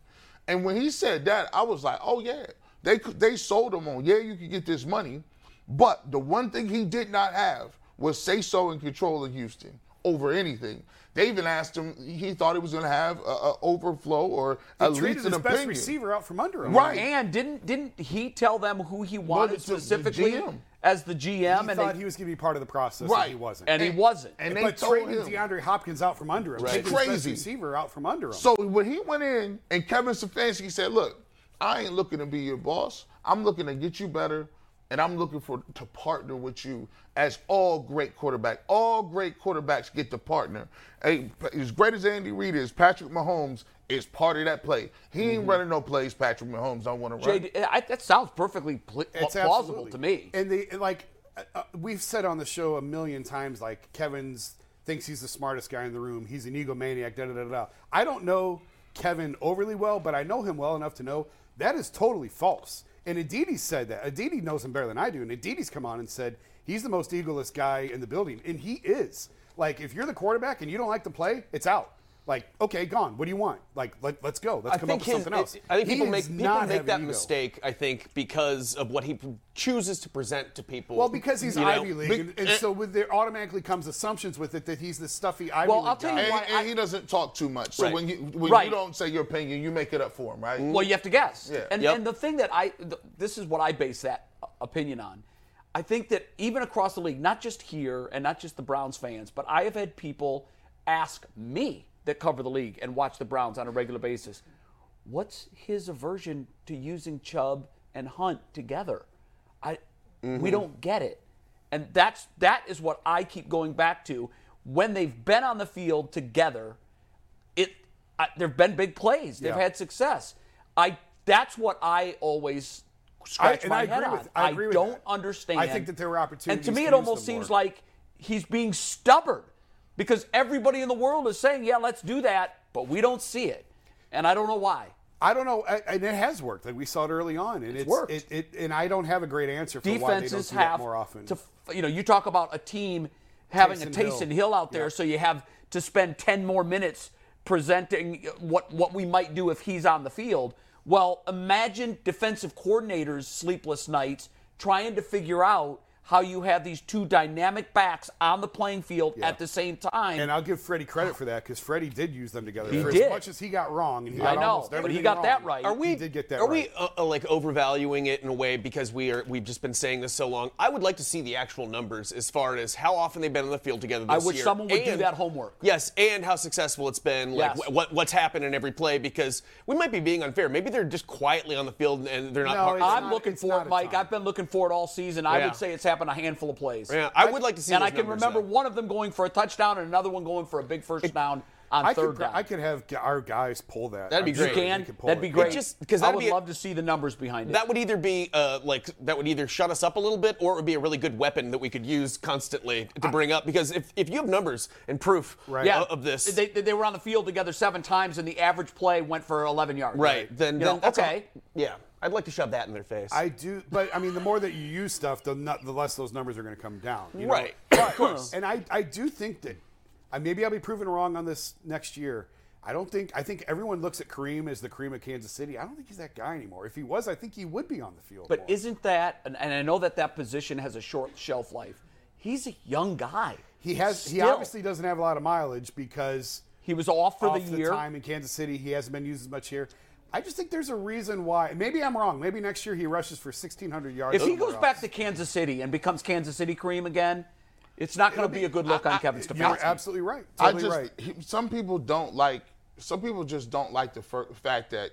And when he said that, I was like, oh, yeah. They, they sold him on, yeah, you can get this money. But the one thing he did not have was say so and control in Houston over anything. They even asked him, he thought he was going to have a, a overflow or They at least an his best opinion. receiver out from under him. Right. And didn't didn't he tell them who he wanted the- the specifically GM. as the GM? He and thought they, he was going to be part of the process, Right. and he wasn't. and he wasn't. And they but told trading him. DeAndre Hopkins out from under him, Right. taking his best Crazy. receiver out from under him. So when he went in and Kevin Stefanski said, "Look, I ain't looking to be your boss. I'm looking to get you better, and I'm looking for to partner with you as all great quarterback. All great quarterbacks get to partner. Hey, as great as Andy Reid is, Patrick Mahomes is part of that play. He ain't Mm-hmm. running no plays. Patrick Mahomes don't want to run. JD, I, that sounds perfectly pl- It's plausible absolutely. to me. And they like uh, uh, we've said on the show a million times, like Kevin's thinks he's the smartest guy in the room. He's an egomaniac. Da da da da. I don't know Kevin overly well, but I know him well enough to know that is totally false. And Aditi said that. Aditi knows him better than I do. And Aditi's come on and said he's the most egoless guy in the building, and he is. Like if you're the quarterback and you don't like the play, it's out. Like okay, gone. What do you want? Like let, let's go. Let's I come up with his, something else. I think He people make people make that ego. mistake. I think because of what he p- chooses to present to people. Well, because he's you know? Ivy League, and, and eh, so with there automatically comes assumptions with it that he's this stuffy Ivy Well, League I'll tell guy. you and, why and I- he doesn't talk too much. So Right. when you when Right. you don't say your opinion, you make it up for him, right? Well, you have to guess. Yeah. And, Yep. and the thing that I, th- this is what I base that opinion on. I think that even across the league, not just here and not just the Browns fans, but I have had people ask me that cover the league and watch the Browns on a regular basis, what's his aversion to using Chubb and Hunt together? I we mm-hmm. don't get it. And that's that is what I keep going back to. When they've been on the field together, it I, there've been big plays. They've Yeah. had success. I that's what I always scratch and my I head on. with- I don't that. understand. I think that there were opportunities And to me, it almost seems more. like he's being stubborn because everybody in the world is saying, "Yeah, let's do that," but we don't see it, and I don't know why. I don't know, and it has worked. Like we saw it early on, and it's, worked. It, it, and I don't have a great answer for why they don't defenses do that more often. to you know you talk about a team having a Taysom Hill. Hill out there Yeah. so you have to spend 10 more minutes presenting what what we might do if he's on the field well imagine defensive coordinators sleepless nights trying to figure out how you have these two dynamic backs on the playing field at the same time and I'll give Freddie credit for that because Freddie did use them together. He for did. as much as he got wrong, and he I got know, but he everything got that right. Are we? He did get that Are right. we uh, uh, like overvaluing it in a way because we are? We've just been saying this so long. I would like to see the actual numbers as far as how often they've been on the field together. This I wish year, someone would do that homework. Yes, and how successful it's been. Like Yes. wh- what what's happened in every play because we might be being unfair. Maybe they're just quietly on the field and they're not. No, part- I'm not- looking for it, Mike. I've been looking for it all season. I Yeah. would say it's happened a handful of plays. Yeah, I would like to see And those I can remember though. one of them going for a touchdown and another one going for a big first down on I third could, down. I could have our guys pull that. That'd be I'm great. sure you can. could pull That'd it. be great. just- 'cause I that'd be a- love to see the numbers behind it. That would either be uh, like that would either shut us up a little bit, or it would be a really good weapon that we could use constantly to bring up. Because if, if you have numbers and proof Right. yeah, of, of this, They, they were on the field together seven times, and the average play went for 11 yards. right, then, then know, that's a- okay. yeah, I'd like to shove that in their face. I do, but I mean, the more that you use stuff, the, not, the less those numbers are going to come down. you know? Right. But, of course. and I, I do think that, I maybe I'll be proven wrong on this next year. I don't think, I think everyone looks at Kareem as the Kareem of Kansas City. I don't think he's that guy anymore. If he was, I think he would be on the field. But more. isn't that, and, and I know that that position has a short shelf life, he's a young guy. he has, he obviously doesn't have a lot of mileage because He was off for off the year. time in Kansas City. He hasn't been used as much here. I just think there's a reason why. Maybe I'm wrong. Maybe next year he rushes for 1,600 yards. If he somewhere goes back to Kansas City and becomes Kansas City Kareem again, it's not going to be a good look I- on I- Kevin Stefanski. You're absolutely right. I just right. he, some people don't like some people just don't like the fir- fact that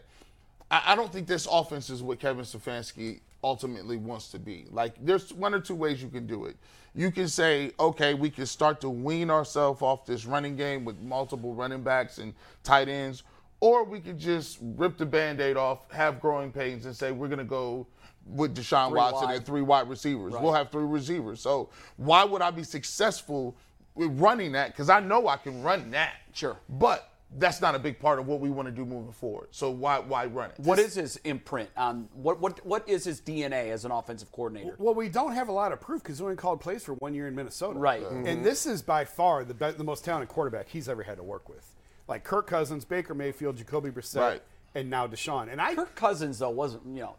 I, I don't think this offense is what Kevin Stefanski ultimately wants to be. Like there's one or two ways you can do it. You can say, okay, we can start to wean ourselves off this running game with multiple running backs and tight ends, or we could just rip the band-aid off, have growing pains, and say we're gonna go with Deshaun Three Watson wide. and three wide receivers. We'll have three receivers. So why would I be successful with running that? Because I know I can run that. Sure. But that's not a big part of what we want to do moving forward. So why why run it? What is his imprint on what what what is his DNA as an offensive coordinator? Well, we don't have a lot of proof because he only called plays for one year in Minnesota. Right. And this is by far the be- the most talented quarterback he's ever had to work with. Like Kirk Cousins, Baker Mayfield, Jacoby Brissett, Right. and now Deshaun. And I, Kirk Cousins though wasn't you know,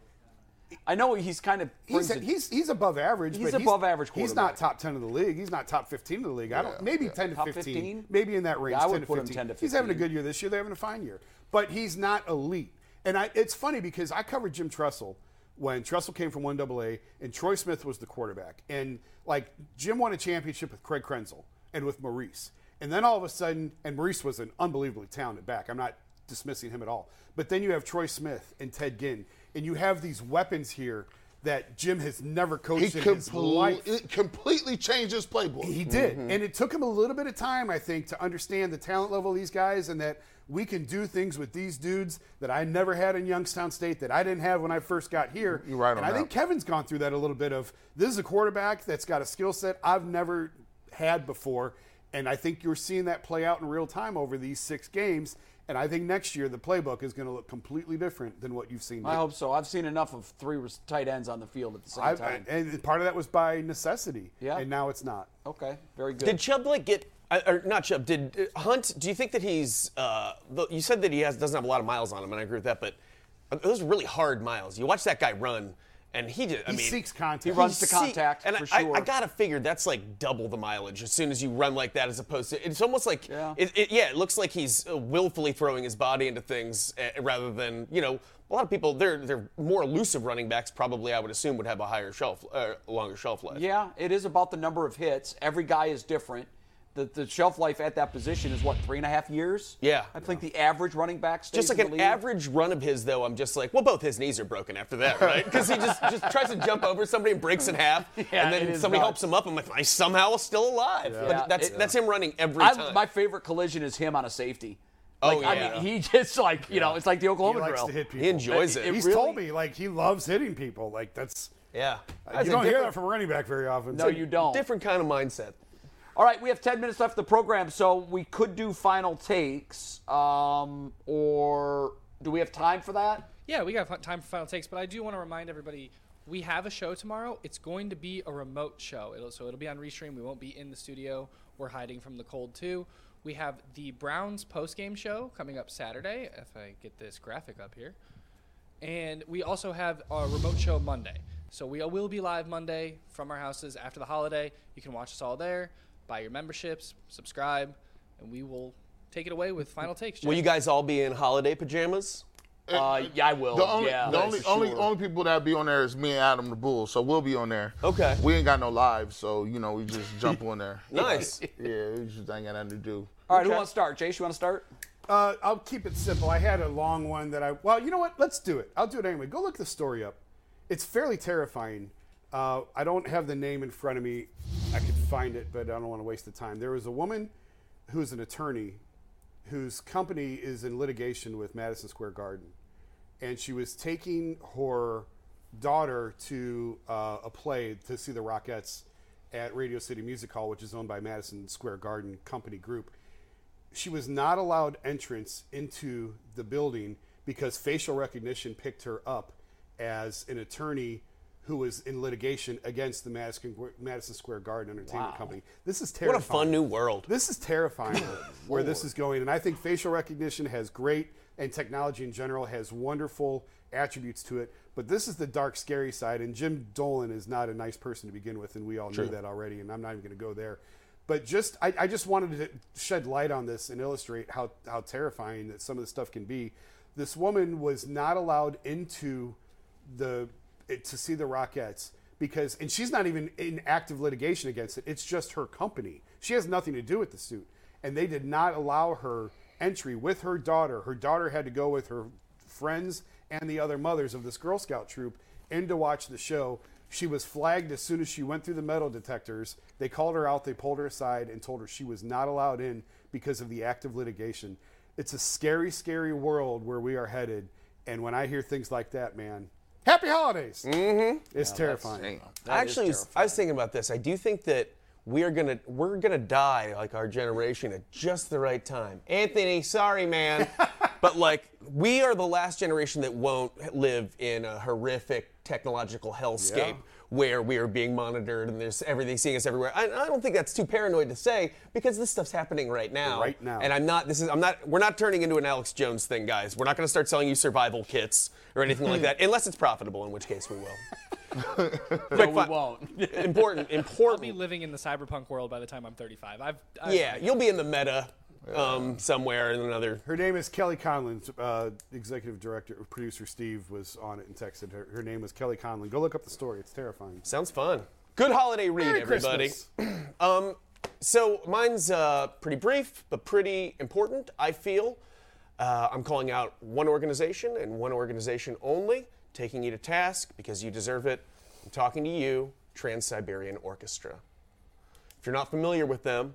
I know he's kind of he's, brings it- he's he's above average. He's but above average He's not top ten of the league. He's not top fifteen of the league. I don't. Maybe ten to Top 15, 15? Maybe in that range. Yeah, I would 10 to put him 15. 10 to fifteen. He's having a good year this year. They're having a fine year, but he's not elite. And I, it's funny because I covered Jim Tressel when Tressel came from one AA, and Troy Smith was the quarterback. And like Jim won a championship with Craig Krenzel and with Maurice. And then all of a sudden, and Maurice was an unbelievably talented back. I'm not dismissing him at all. But then you have Troy Smith and Ted Ginn, and you have these weapons here that Jim has never He coached in his life. it completely changed his playbook. He did. Mm-hmm. And it took him a little bit of time, I think, to understand the talent level of these guys and that we can do things with these dudes that I never had in Youngstown State that I didn't have when I first got here. You're right and on I that. think Kevin's gone through that a little bit of this is a quarterback that's got a skill set I've never had before. And I think you're seeing that play out in real time over these six games. And I think next year the playbook is going to look completely different than what you've seen. I hope so. I've seen enough of three tight ends on the field at the same I- time. and part of that was by necessity. Yeah. And now it's not. okay, very good. Did Chubb like get? uh, Or not Chubb? Did uh, Hunt? Do you think that he's? Uh, you said that he has doesn't have a lot of miles on him, and I agree with that. But uh, those are really hard miles. You watch that guy run, and he just I He mean seeks contact. He runs to see- contact, and for I, sure. I, gotta figure that's like double the mileage as soon as you run like that, as opposed to it's almost like Yeah. It, it, yeah, it looks like he's uh, willfully throwing his body into things uh, rather than you know a lot of people they're they're more elusive running backs probably I would assume would have a higher shelf uh, longer shelf life. Yeah, it is about the number of hits. Every guy is different. The, the shelf life at that position is what three and a half years. Yeah. I think the average running back stays Just like in an league. average run of his, though, I'm just like, well, both his knees are broken after that, right? Because he just, just tries to jump over somebody and breaks in half, Yeah, and then somebody nuts. helps him up. I'm like, I somehow still alive. Yeah, But that's it- that's him running every I- time. my favorite collision is him on a safety. Oh, Like, I yeah. mean, he just like you know, it's like the He Oklahoma likes drill. to hit people. he enjoys It- it. it He's really- told me like he loves hitting people. Like that's yeah, uh, you don't hear that from a running back very often. No, you don't. different kind of mindset. All right, we have 10 minutes left of the program, so we could do final takes. Um, or do we have time for that? Yeah, we got time for final takes, but I do want to remind everybody we have a show tomorrow. It's going to be a remote show, it'll, so it'll be on Restream. We won't be in the studio. We're hiding from the cold too. We have the Browns post-game show coming up Saturday. If I get this graphic up here, and we also have a remote show Monday. So we will be live Monday from our houses after the holiday. You can watch us all there. Buy your memberships, subscribe, and we will take it away with final takes. Will Jay. you guys all be in holiday pajamas? Uh, yeah, I will. The only, yeah, the only, for only, sure. only people that be on there is me and Adam the Bull, so we'll be on there. Okay. We ain't got no live, so you know we just jump on there. Nice. Yeah, we just ain't got nothing to do. All right, who wants to start? Jace, you want to start? Uh, I'll keep it simple. I had a long one that I. Well, you know what? Let's do it. I'll do it anyway. Go look the story up. It's fairly terrifying. Uh, I don't have the name in front of me. I could find it, but I don't want to waste the time. There was a woman who's an attorney whose company is in litigation with Madison Square Garden, and she was taking her daughter to uh, a play to see the Rockettes at Radio City Music Hall, which is owned by Madison Square Garden Company Group she was not allowed entrance into the building because facial recognition picked her up as an attorney who was in litigation against the Madison, Madison Square Garden Entertainment Company. This is terrifying. What a fun new world. This is terrifying where this is going. And I think facial recognition has great, and technology in general has wonderful attributes to it. But this is the dark, scary side. And Jim Dolan is not a nice person to begin with, and we all knew that already. And I'm not even going to go there. But just, I, I just wanted to shed light on this and illustrate how, how terrifying that some of the stuff can be. This woman was not allowed into the to see the Rockettes because, and she's not even in active litigation against it. It's just her company. She has nothing to do with the suit, and they did not allow her entry with her daughter. Her daughter had to go with her friends and the other mothers of this Girl Scout troop in to watch the show. She was flagged as soon as she went through the metal detectors. They called her out, they pulled her aside, and told her she was not allowed in because of the active litigation. It's a scary, scary world where we are headed. And when I hear things like that, man, happy holidays. Mm-hmm. It's terrifying. I actually, was, I was thinking about this. I do think that we are gonna we're gonna die like our generation at just the right time. Anthony, sorry, man, but like we are the last generation that won't live in a horrific technological hellscape. Yeah. Where we are being monitored and there's everything seeing us everywhere. I, I don't think that's too paranoid to say because this stuff's happening right now. Right now. And I'm not. This is. I'm not. We're not turning into an Alex Jones thing, guys. We're not going to start selling you survival kits or anything like that, unless it's profitable, in which case we will. No, we won't. important. Important. I'll be living in the cyberpunk world by the time I'm 35. I've, I've Yeah, you'll be in the meta um, somewhere in another. Her name is Kelly Conlon. Uh, executive director, producer Steve was on it and texted her. Her name was Kelly Conlon. Go look up the story. It's terrifying. Sounds fun. Good holiday read, Merry everybody. Um, so mine's uh, pretty brief, but pretty important. I feel. Uh, I'm calling out one organization and one organization only, taking you to task because you deserve it. I'm talking to you, Trans Siberian Orchestra. If you're not familiar with them,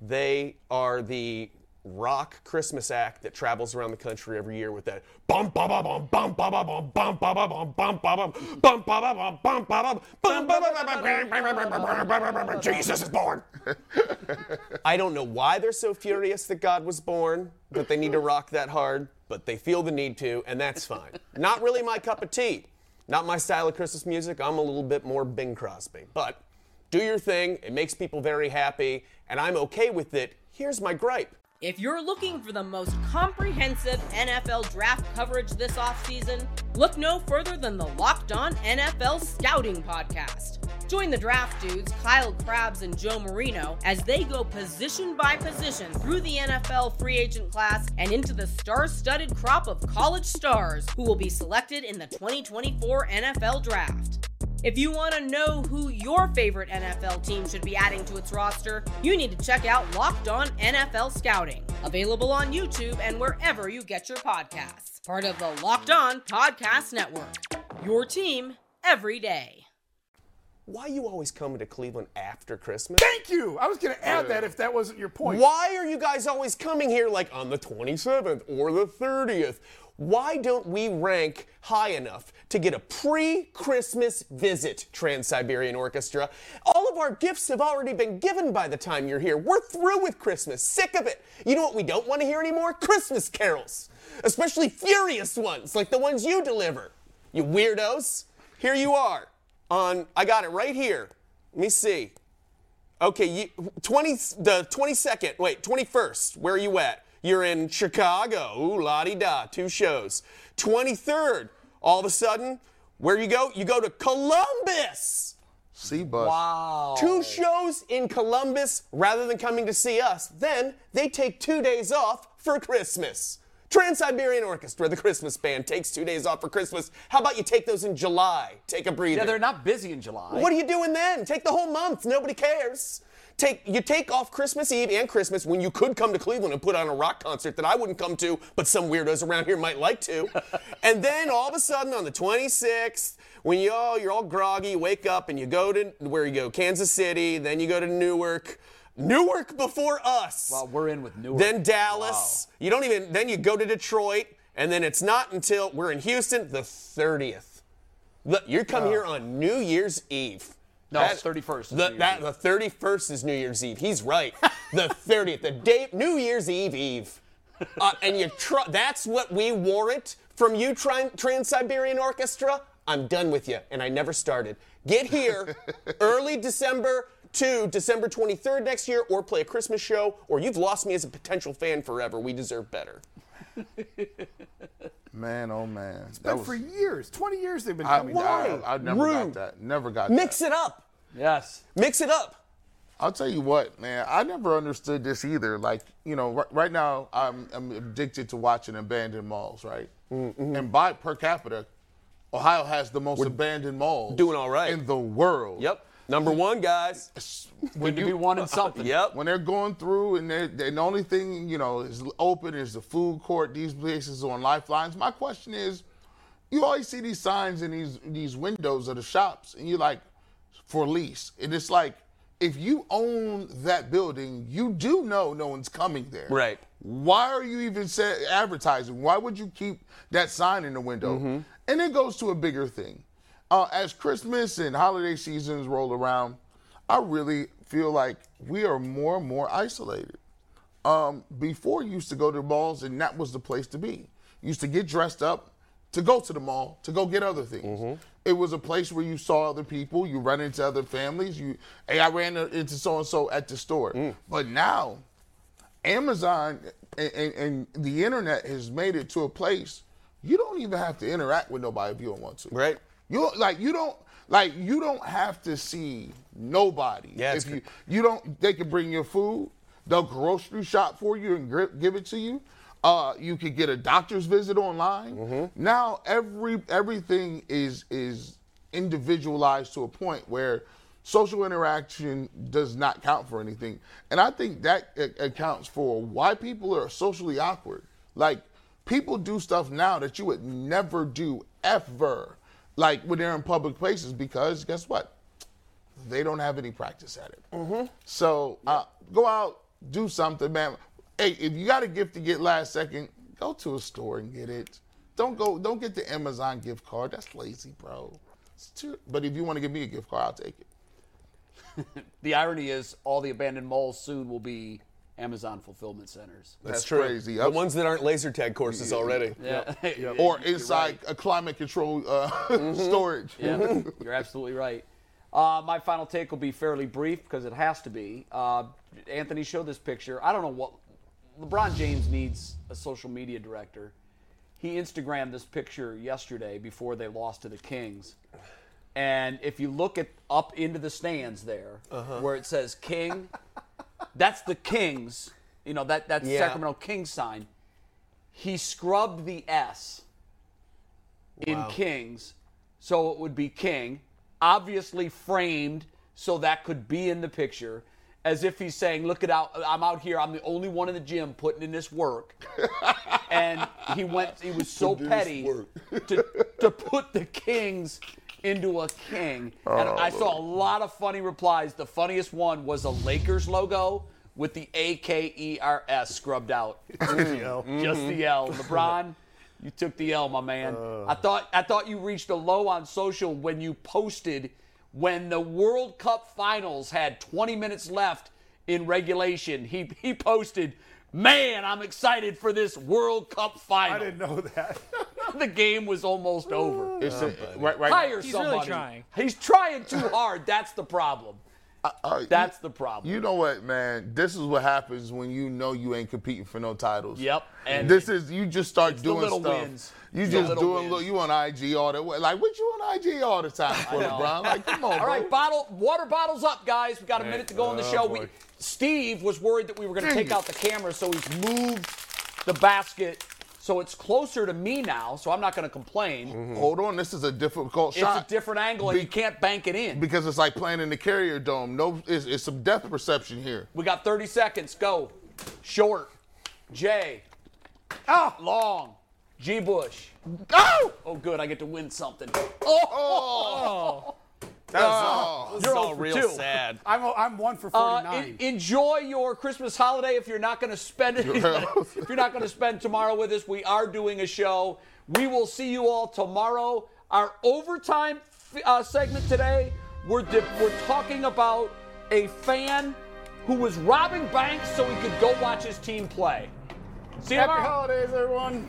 they are the rock Christmas act that travels around the country every year with that bum ba ba bum bum ba ba bum bum ba ba bum bum ba bum bum ba ba bum bum ba bum bum ba ba Jesus is born. I don't know why they're so furious that God was born, that they need to rock that hard, but they feel the need to, and that's fine. Not really my cup of tea. Not my style of Christmas music. I'm a little bit more Bing Crosby. But do your thing. It makes people very happy, and I'm okay with it. Here's my gripe. If you're looking for the most comprehensive NFL draft coverage this offseason, look no further than the Locked On NFL Scouting Podcast. Join the draft dudes, Kyle Crabbs and Joe Marino, as they go position by position through the NFL free agent class and into the star studded crop of college stars who will be selected in the 2024 NFL Draft. If you want to know who your favorite NFL team should be adding to its roster, you need to check out Locked On NFL Scouting, available on YouTube and wherever you get your podcasts. Part of the Locked On Podcast Network. Your team every day. Why you always coming to Cleveland after Christmas? Thank you. I was going to add that if that wasn't your point. Why are you guys always coming here like on the 27th or the 30th? Why don't we rank high enough to get a pre Christmas visit, Trans Siberian Orchestra? All of our gifts have already been given by the time you're here. We're through with Christmas. Sick of it. You know what we don't want to hear anymore? Christmas carols. Especially furious ones like the ones you deliver. You weirdos. Here you are on, I got it right here. Let me see. Okay, you, 20, the 22nd, wait, 21st, where are you at? You're in Chicago. Ooh, la di da, two shows. 23rd, all of a sudden, where you go? You go to Columbus. See bus. Wow. Two shows in Columbus rather than coming to see us. Then they take two days off for Christmas. Trans Siberian Orchestra, the Christmas band, takes two days off for Christmas. How about you take those in July? Take a breather. Yeah, they're not busy in July. What are you doing then? Take the whole month. Nobody cares. Take you take off Christmas Eve and Christmas when you could come to Cleveland and put on a rock concert that I wouldn't come to, but some weirdos around here might like to. and then all of a sudden on the 26th, when you all you're all groggy, wake up and you go to where you go, Kansas City, then you go to Newark. Newark before us. Well, we're in with Newark. Then Dallas. You don't even then you go to Detroit, and then it's not until we're in Houston the 30th. Look, you come here on New Year's Eve. No, it's 31st is The, that, the 31st is New Year's Eve. He's right. the 30th, the day, New Year's Eve Eve. Uh, and you try, that's what we warrant from you, Tran- Trans Siberian Orchestra. I'm done with you, and I never started. Get here early December to December 23rd next year, or play a Christmas show, or you've lost me as a potential fan forever. We deserve better. Man, oh man. It's But for years, 20 years they've been I, coming. Why? I, I never Rude. got that. Never got that. Mix that. it up. yes. Mix it up. I'll tell you what, man. I never understood this either. Like, you know, right, right now I'm, I'm addicted to watching abandoned malls, right? Mm-hmm. And by per capita, Ohio has the most abandoned malls doing all right. in the world. Yep. Number one, guys. Good you be one in something. Yep. When they're going through and they're, and the only thing you know is open is the food court. These places on lifelines. My question is, you always see these signs in these these windows of the shops, and you're like, for lease, and it's like, if you own that building, you do know no one's coming there. Right. Why are you even say, advertising? Why would you keep that sign in the window? Mm-hmm. And it goes to a bigger thing. Uh, as Christmas and holiday seasons roll around, I really feel like we are more and more isolated. Um, before, you used to go to the malls, and that was the place to be. You used to get dressed up to go to the mall to go get other things. It was a place where you saw other people, you run into other families. You, hey, I ran into so and so at the store. But now, Amazon and, and, and the internet has made it to a place you don't even have to interact with nobody if you don't want to. Right. You don't- like you don't like you don't have to see nobody. Yeah, if you you don't, they can bring your food. They'll grocery shop for you and give it to you. Uh, you could get a doctor's visit online. Mm-hmm. Now every everything is is individualized to a point where social interaction does not count for anything. And I think that a- accounts for why people are socially awkward. Like people do stuff now that you would never do ever, like when they're in public places, because guess what? They don't have any practice at it. So uh, go out, do something, man. Hey, if you got a gift to get last second, go to a store and get it. Don't go. Don't get the Amazon gift card. That's lazy, bro. It's too, but if you want to give me a gift card, I'll take it. The irony is, all the abandoned malls soon will be Amazon fulfillment centers. That's, true. crazy. The ones that aren't laser tag courses already. Yeah. or You're inside right. a climate control uh, storage. Yeah, you're absolutely right. Uh, my final take will be fairly brief because it has to be. Uh, Anthony showed this picture. I don't know what LeBron James needs a social media director. He Instagrammed this picture yesterday before they lost to the Kings. And if you look at up into the stands there, where it says King, that's the Kings. You know that that's Yeah. Sacramento Kings sign. He scrubbed the S in Kings, so it would be King, obviously framed so that could be in the picture, as if he's saying, "Look at out, I'm out here. I'm the only one in the gym putting in this work." and he went. He was so petty to to put the Kings into a king. And Oh, I saw a lot of funny replies. The funniest one was a Lakers logo with the A K E R S scrubbed out. Mm. Just the L. LeBron, you took the L, my man. I thought I thought you reached a low on social when you posted when the World Cup finals had 20 minutes left in regulation. He he posted, "Man, I'm excited for this World Cup final." I didn't know that. the game was almost over. It's a, right, right. Hire He's really trying. He's trying too hard. That's the problem. Uh, That's the problem. You know what, man? This is what happens when you know you ain't competing for no titles. Yep. And this is you just start doing little stuff. wins. You just little doing wins. look. You on IG all the way. Like what you on IG all the time for. LeBron? Like come on, All bro. right, bottle water bottles up, guys. We got a minute to go on the Oh, show. boy. We, Steve was worried that we were going to take out the camera, so he's moved the basket so it's closer to me now. So I'm not going to complain. Hold on, this is a difficult It's shot. a different angle, and Be- you can't bank it in. because it's like playing in the Carrier Dome. No, it's, it's some depth perception here. We got 30 seconds. Go. Short. Jay, Ah! Long. G. Bush. Oh! Oh, good. I get to win something. Oh, That was all, Oh. this is You're all real 2. sad. I'm, I'm one for Uh, 49. en- enjoy your Christmas holiday if you're not going to spend it. if you're not going to spend tomorrow with us, we are doing a show. We will see you all tomorrow. Our overtime uh, segment today, we're di- we're talking about a fan who was robbing banks so he could go watch his team play. See you Happy tomorrow. holidays, everyone.